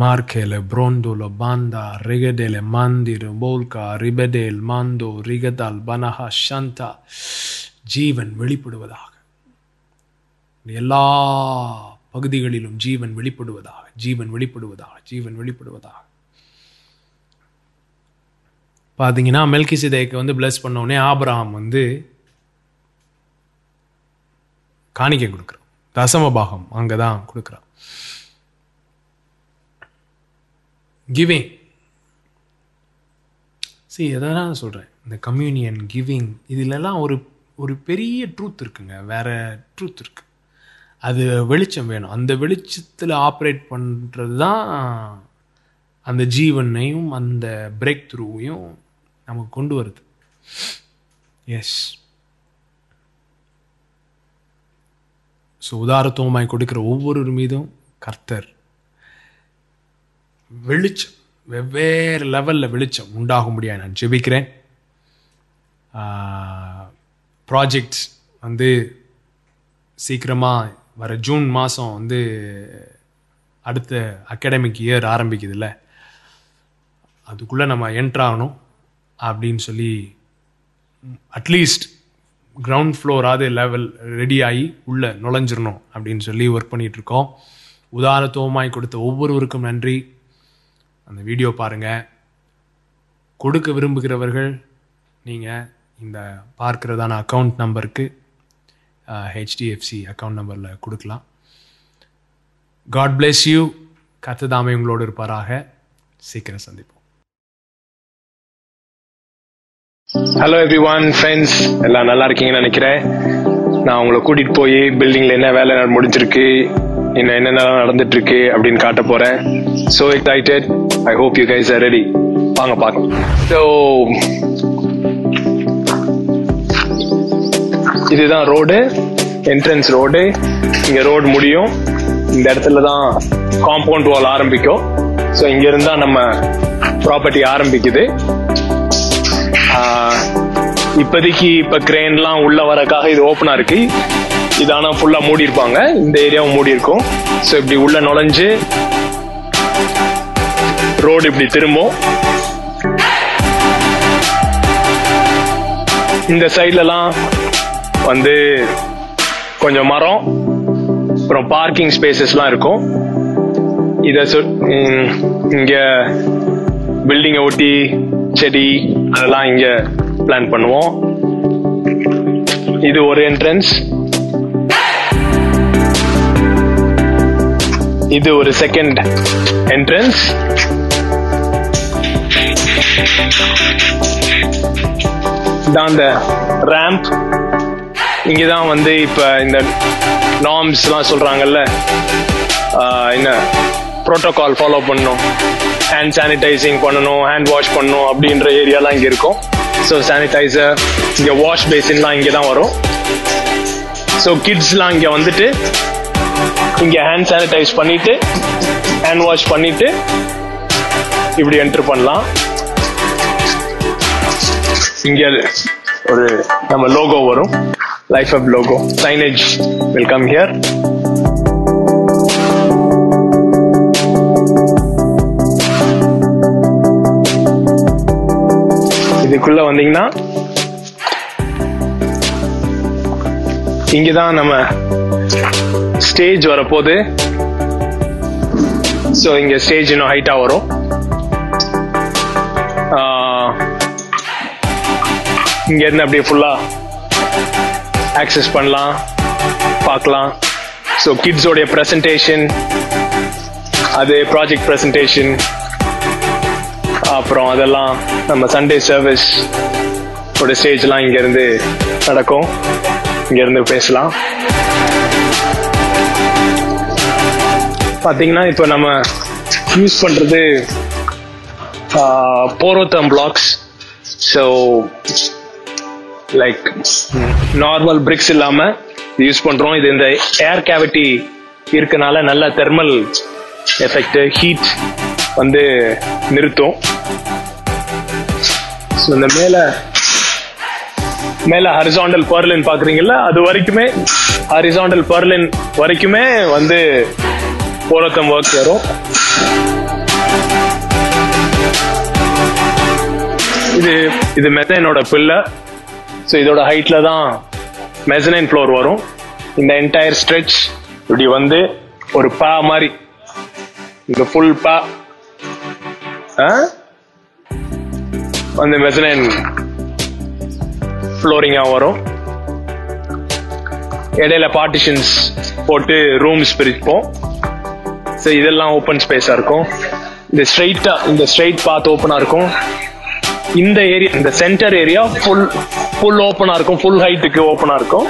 மார்க்கேல புரோண்டோல பாந்தா ரிகடேல மந்திர் போல்கா ரிபடேல் மாந்தோ ரிகதால் பனஹா சந்தா ஜீவன் வெளிப்படுவதாக. எல்லா பகுதிகளிலும் ஜீவன் வெளிப்படுவதாக ஜீவன் வெளிப்படுவதாக ஜீவன் வெளிப்படுவதாக. பார்த்தீங்கன்னா மெல்கி சிதைக்கு வந்து பிளஸ் பண்ண உடனே ஆபிரகாம் வந்து காணிக்கை கொடுக்குறான் தசம பாகம் அங்கே தான் கொடுக்குறான் கிவிங் சி எதை நான் சொல்கிறேன் இந்த கம்யூனியன் கிவிங் இதிலெல்லாம் ஒரு ஒரு பெரிய ட்ரூத் இருக்குங்க. வேற ட்ரூத் இருக்குது அது வெளிச்சம் வேணும். அந்த வெளிச்சத்தில் ஆப்ரேட் பண்ணுறது தான் அந்த ஜீவனையும் அந்த பிரேக் த்ரூவையும் நமக்கு கொண்டு வருது. எஸ் ஸோ உதாரத்துவமாய் கொடுக்கிற ஒவ்வொரு மீதும் கர்த்தர் வெளிச்சம் வெவ்வேறு லெவலில் வெளிச்சம் உண்டாகும்படியாக நான் ஜெபிக்கிறேன். ப்ராஜெக்ட்ஸ் வந்து சீக்கிரமாக வர ஜூன் மாதம் வந்து அடுத்த அகாடமிக் இயர் ஆரம்பிக்குதுல்ல. அதுக்குள்ளே நம்ம என்ட்ராகணும் அப்படின்னு சொல்லி அட்லீஸ்ட் கிரவுண்ட் ஃப்ளோராது லெவல் ரெடி ஆகி உள்ளே நுழைஞ்சிடணும் அப்படின்னு சொல்லி ஒர்க் பண்ணிகிட்ருக்கோம் உதாரணத்துவமாய் கொடுத்த ஒவ்வொருவருக்கும் நன்றி. அந்த வீடியோ பாருங்கள் கொடுக்க விரும்புகிறவர்கள் நீங்கள் இந்த பார்க்குறதான அக்கௌண்ட் நம்பருக்கு ஹெச்டிஎஃப்சி அக்கௌண்ட் நம்பரில் கொடுக்கலாம். காட் பிளெஸ் யூ கத்ததாமை உங்களோடு இருப்பாராக. சீக்கிரம் சந்திப்போம். ஹலோ எவ்ரி ஒன் ஃப்ரெண்ட்ஸ் எல்லாம் நல்லா இருக்கீங்கன்னு நினைக்கிறேன். நான் உங்களை கூட்டிட்டு போய் பில்டிங்ல என்ன வேலை முடிஞ்சிருக்கு இன்னும் என்னென்னலாம் நடந்துட்டு இருக்கு அப்படின்னு காட்ட போறேன். So excited I hope you guys are ready வாங்க பார்க்கலாம். ஸோ இதுதான் ரோடு என்ட்ரன்ஸ் ரோடு. இங்க ரோடு முடியும். இந்த இடத்துல தான் காம்பவுண்ட் வால் ஆரம்பிக்கும். ஸோ இங்க இருந்தா நம்ம ப்ராப்பர்ட்டி ஆரம்பிக்குது. இப்போதைக்கு இப்ப கிரெயின்லாம் உள்ள வரக்காக இது ஓப்பனா இருக்கு. இது ஆனா ஃபுல்லா மூடி இருப்பாங்க இந்த ஏரியாவும் மூடி இருக்கும் ஸோ இப்படி உள்ள நுழைஞ்சு ரோடு இப்படி திரும்பும். இந்த சைட்லலாம் வந்து கொஞ்சம் மரம் அப்புறம் பார்க்கிங் ஸ்பேசஸ்லாம் இருக்கும். இதை சொ- இங்க பில்டிங்கை ஒட்டி செடி அதெல்லாம் இங்க பிளான் பண்ணுவோம். இது ஒரு என்ட்ரன்ஸ் இது ஒரு செகண்ட் என்ட்ரன்ஸ் தான் அந்த ரேம்ப் இங்கதான் வந்து இப்ப இந்த நார்ம்ஸ் எல்லாம் சொல்றாங்கல்ல என்ன ப்ரோட்டோகால் ஃபாலோ பண்ணணும். ஹேண்ட் சானிடைசிங் பண்ணணும் ஹேண்ட் வாஷ் பண்ணணும் அப்படின்ற ஏரியாலாம் இங்கே இருக்கும். ஸோ சானிடைசர் இங்கே வாஷ் பேசின்லாம் இங்கே தான் வரும். ஸோ கிட்ஸ்லாம் இங்கே வந்துட்டு இங்கே ஹேண்ட் சானிடைஸ் பண்ணிட்டு ஹேண்ட் வாஷ் பண்ணிட்டு இப்படி என்ட்ரு பண்ணலாம். இங்கே ஒரு நம்ம லோகோ வரும். Life up logo signage welcome here இதுக்குள்ள வந்தீங்கன்னா இங்கதான் நம்ம ஸ்டேஜ் வரப்போகுது. ஸோ இங்க ஸ்டேஜ் இன்னும் ஹைட்டா வரும். இங்க இருந்து அப்படியே ஃபுல்லா ஆக்சஸ் பண்ணலாம் பார்க்கலாம். ஸோ கிட்ஸோடைய ப்ரெசன்டேஷன் அது ப்ராஜெக்ட் ப்ரெசன்டேஷன் அப்புறம் அதெல்லாம் நம்ம சண்டே சர்வீஸ் ஒரு ஸ்டேஜ்லாம் இங்கேருந்து நடக்கும். இங்கேருந்து பேசலாம். பார்த்தீங்கன்னா இப்போ நம்ம யூஸ் பண்ணுறது Porotherm blocks so like normal bricks இல்லாம யூஸ் பண்றோம். இது இந்த ஏர் கேவிட்டி இருக்கனால நல்ல தெர்மல் எஃபெக்ட் ஹீட் வந்து நிறுத்தும். ஸோ இந்த மேல மேல ஹரிசாண்டல் பர்லின் பாக்குறீங்கல்ல அது வரைக்குமே ஹரிசாண்டல் பர்லின் வரைக்குமே வந்து போலத்தம் ஒர்க் வரும். இது இது மெத்தனோட பிள்ளை ஸோ இதோட ஹைட்ல தான் மெசனைன் ஃப்ளோர் வரும். இந்த என்டையர் ஸ்ட்ரெச் இப்படி வந்து ஒரு பா மாதிரி. இந்த ஃபுல் பா. ஆ? வந்து மெசனைன் ஃப்ளோரிங்காக வரும். இடையில பார்ட்டிஷன்ஸ் போட்டு ரூம்ஸ் பிரிப்போம். ஸோ இதெல்லாம் ஓப்பன் ஸ்பேஸாக இருக்கும். இந்த ஸ்ட்ரைட்டா இந்த ஸ்ட்ரைட் பாத் ஓப்பனாக இருக்கும். இந்த ஏரியா இந்த சென்டர் ஏரியா ஃபுல் ஃபுல் ஓப்பனா இருக்கும் ஃபுல் ஹைட்டுக்கு ஓப்பனா இருக்கும்.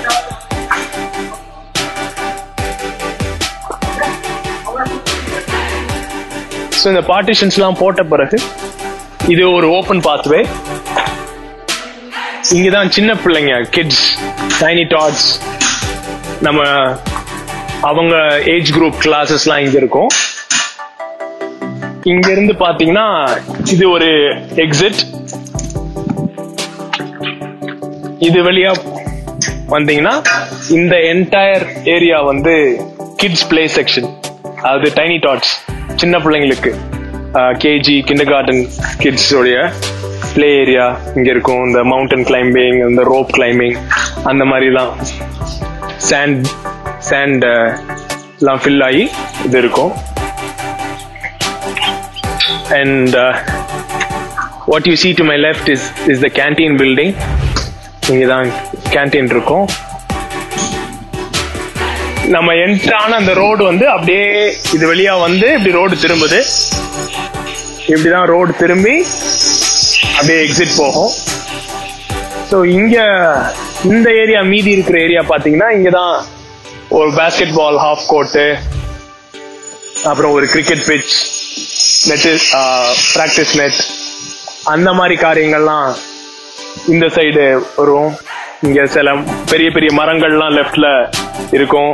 ஸோ இந்த பார்ட்டிஷன்ஸ்லாம் போட்ட பிறகு இது ஒரு ஓப்பன் பாத்வே இங்கதான் சின்ன பிள்ளைங்க கிட்ஸ் டைனி டாட்ஸ் நம்ம அவங்க ஏஜ் குரூப் கிளாஸஸ்லாம் இங்க இருக்கும். இங்க இருந்து பாத்தீங்கன்னா இது ஒரு எக்ஸிட் இது வழியா வந்தீங்கன்னா இந்த என்டையர் ஏரியா வந்து கிட்ஸ் பிளே செக்ஷன் அதாவது டைனி டாட்ஸ் சின்ன பிள்ளைங்களுக்கு. கேஜி கிண்டர் கார்டன் கிட்ஸ் உடைய பிளே ஏரியா இங்க இருக்கும். இந்த மவுண்டன் கிளைம்பிங் இந்த ரோப் கிளைம்பிங் அந்த மாதிரிலாம் சாண்ட் சாண்ட் எல்லாம் ஃபில் ஆகி இது இருக்கும். And what you see to my left is is the canteen building இங்கே தான் கேன்டீன் இருக்கும். நம்ம என்ட்ரான அந்த ரோடு வந்து அப்படியே இது வழியா வந்து இப்படி ரோடு திரும்புது. இப்படிதான் ரோடு திரும்பி அப்படியே எக்ஸிட் போகும். ஸோ இங்க இந்த ஏரியா மீதி இருக்கிற ஏரியா பாத்தீங்கன்னா இங்கதான் ஒரு பேஸ்கெட் பால் ஹாஃப் கோர்ட்டு அப்புறம் ஒரு cricket pitch net practice net அந்த மாதிரி காரியங்கள்லாம் இந்த சைடு வரும். இங்க சில பெரிய பெரிய மரங்கள்லாம் லெஃப்ட்ல இருக்கும்.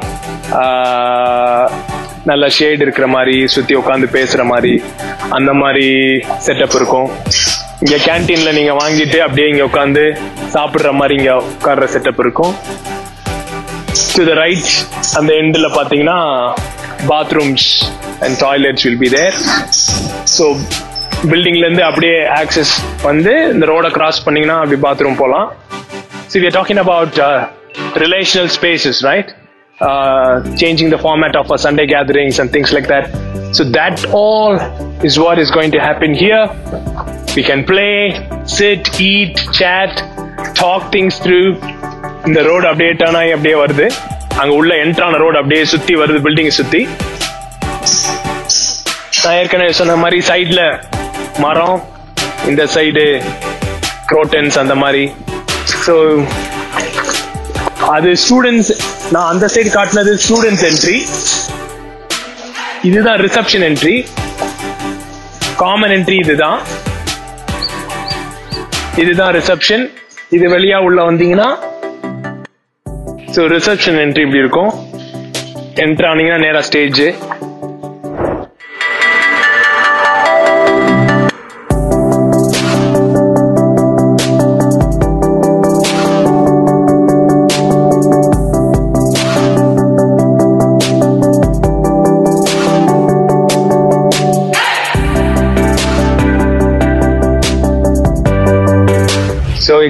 நல்ல ஷேட் இருக்கிற மாதிரி சுத்தி உட்காந்து பேசுற மாதிரி அந்த மாதிரி செட்டப் இருக்கும். இங்க கேன்டீன்ல நீங்க வாங்கிட்டு அப்படியே இங்க உட்காந்து சாப்பிடுற மாதிரி இங்க உட்கார்ற செட்டப் இருக்கும். டு த ரைட் அந்த எண்டில் பார்த்தீங்கன்னா bathrooms and toilets will be there so பில்டிங்ல இருந்து அப்படியே ஆக்சஸ் வந்து இந்த ரோட கிராஸ் பண்ணீங்கன்னா அப்படி பாத்ரூம் போகலாம் see we talking about relational spaces right changing the format of Sunday gatherings and things like that so that all is what is going to happen here we can play sit eat chat talk things through இந்த ரோடு அப்படியே டர்ன் ஆகி அப்படியே வருது அங்கே உள்ள என்ட்ரான ரோடு அப்படியே சுற்றி வருது பில்டிங் சுற்றி நான் ஏற்கனவே சொன்ன மாதிரி சைடில் மரம் இந்த சைடு குரோட்டன்ஸ் அந்த மாதிரி. ஸோ அது ஸ்டூடெண்ட்ஸ் நான் அந்த சைடு காட்டினது ஸ்டூடெண்ட்ஸ் என்ட்ரி இதுதான் ரிசப்ஷன் என்ட்ரி காமன் என்ட்ரி இதுதான். இதுதான் ரிசப்ஷன் இது வெளியா உள்ள வந்தீங்கன்னா ஸோ ரிசப்ஷன் என்ட்ரி இப்படி இருக்கும். என்ட்ரு ஆனீங்கன்னா நேரா ஸ்டேஜ்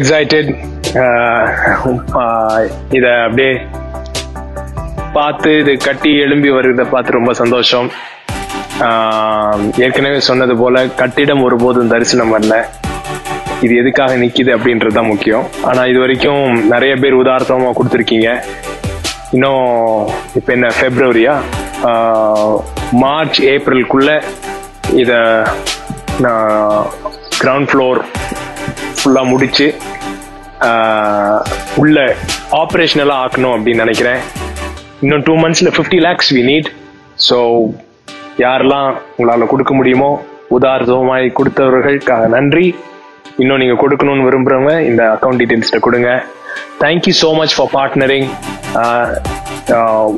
எக்ஸைட்டட் இதை அப்படியே பார்த்து இது கட்டி எழும்பி வருகிறத பார்த்து ரொம்ப சந்தோஷம். ஏற்கனவே சொன்னது போல கட்டிடம் ஒருபோதும் தரிசனம் வரல இது எதுக்காக நிக்குது அப்படின்றது தான் முக்கியம். ஆனா இது வரைக்கும் நிறைய பேர் உதாரணமா கொடுத்துருக்கீங்க. இன்னும் இப்போ என்ன பிப்ரவரியா மார்ச் ஏப்ரலுக்குள்ள இத நான் கிரவுண்ட் ஃப்ளோர் ஃபுல்லாக முடிச்சு உள்ள ஆப்ரேஷனலாக ஆக்கணும் அப்படின்னு நினைக்கிறேன். இன்னும் two மந்த்ஸில் fifty lakhs we need so யாரெல்லாம் உங்களால் கொடுக்க முடியுமோ உதாரணமாய் கொடுத்தவர்களுக்காக நன்றி. இன்னும் நீங்கள் கொடுக்கணும்னு விரும்புகிறவங்க இந்த அக்கௌண்ட் டீட்டெயில்ஸ்ட்டை கொடுங்க. Thank you so much for partnering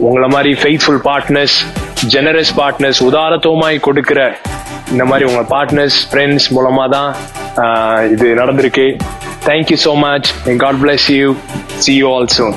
உங்களை மாதிரி ஃபெய்த்ஃபுல் பார்ட்னர்ஸ் ஜெனரஸ் பார்ட்னர்ஸ் உதாரத்துவமாய் கொடுக்கிற இந்த மாதிரி உங்க பார்ட்னர்ஸ் ஃப்ரெண்ட்ஸ் மூலமா தான் இது நடந்திருக்கு. Thank you so much and God bless you. See you all soon.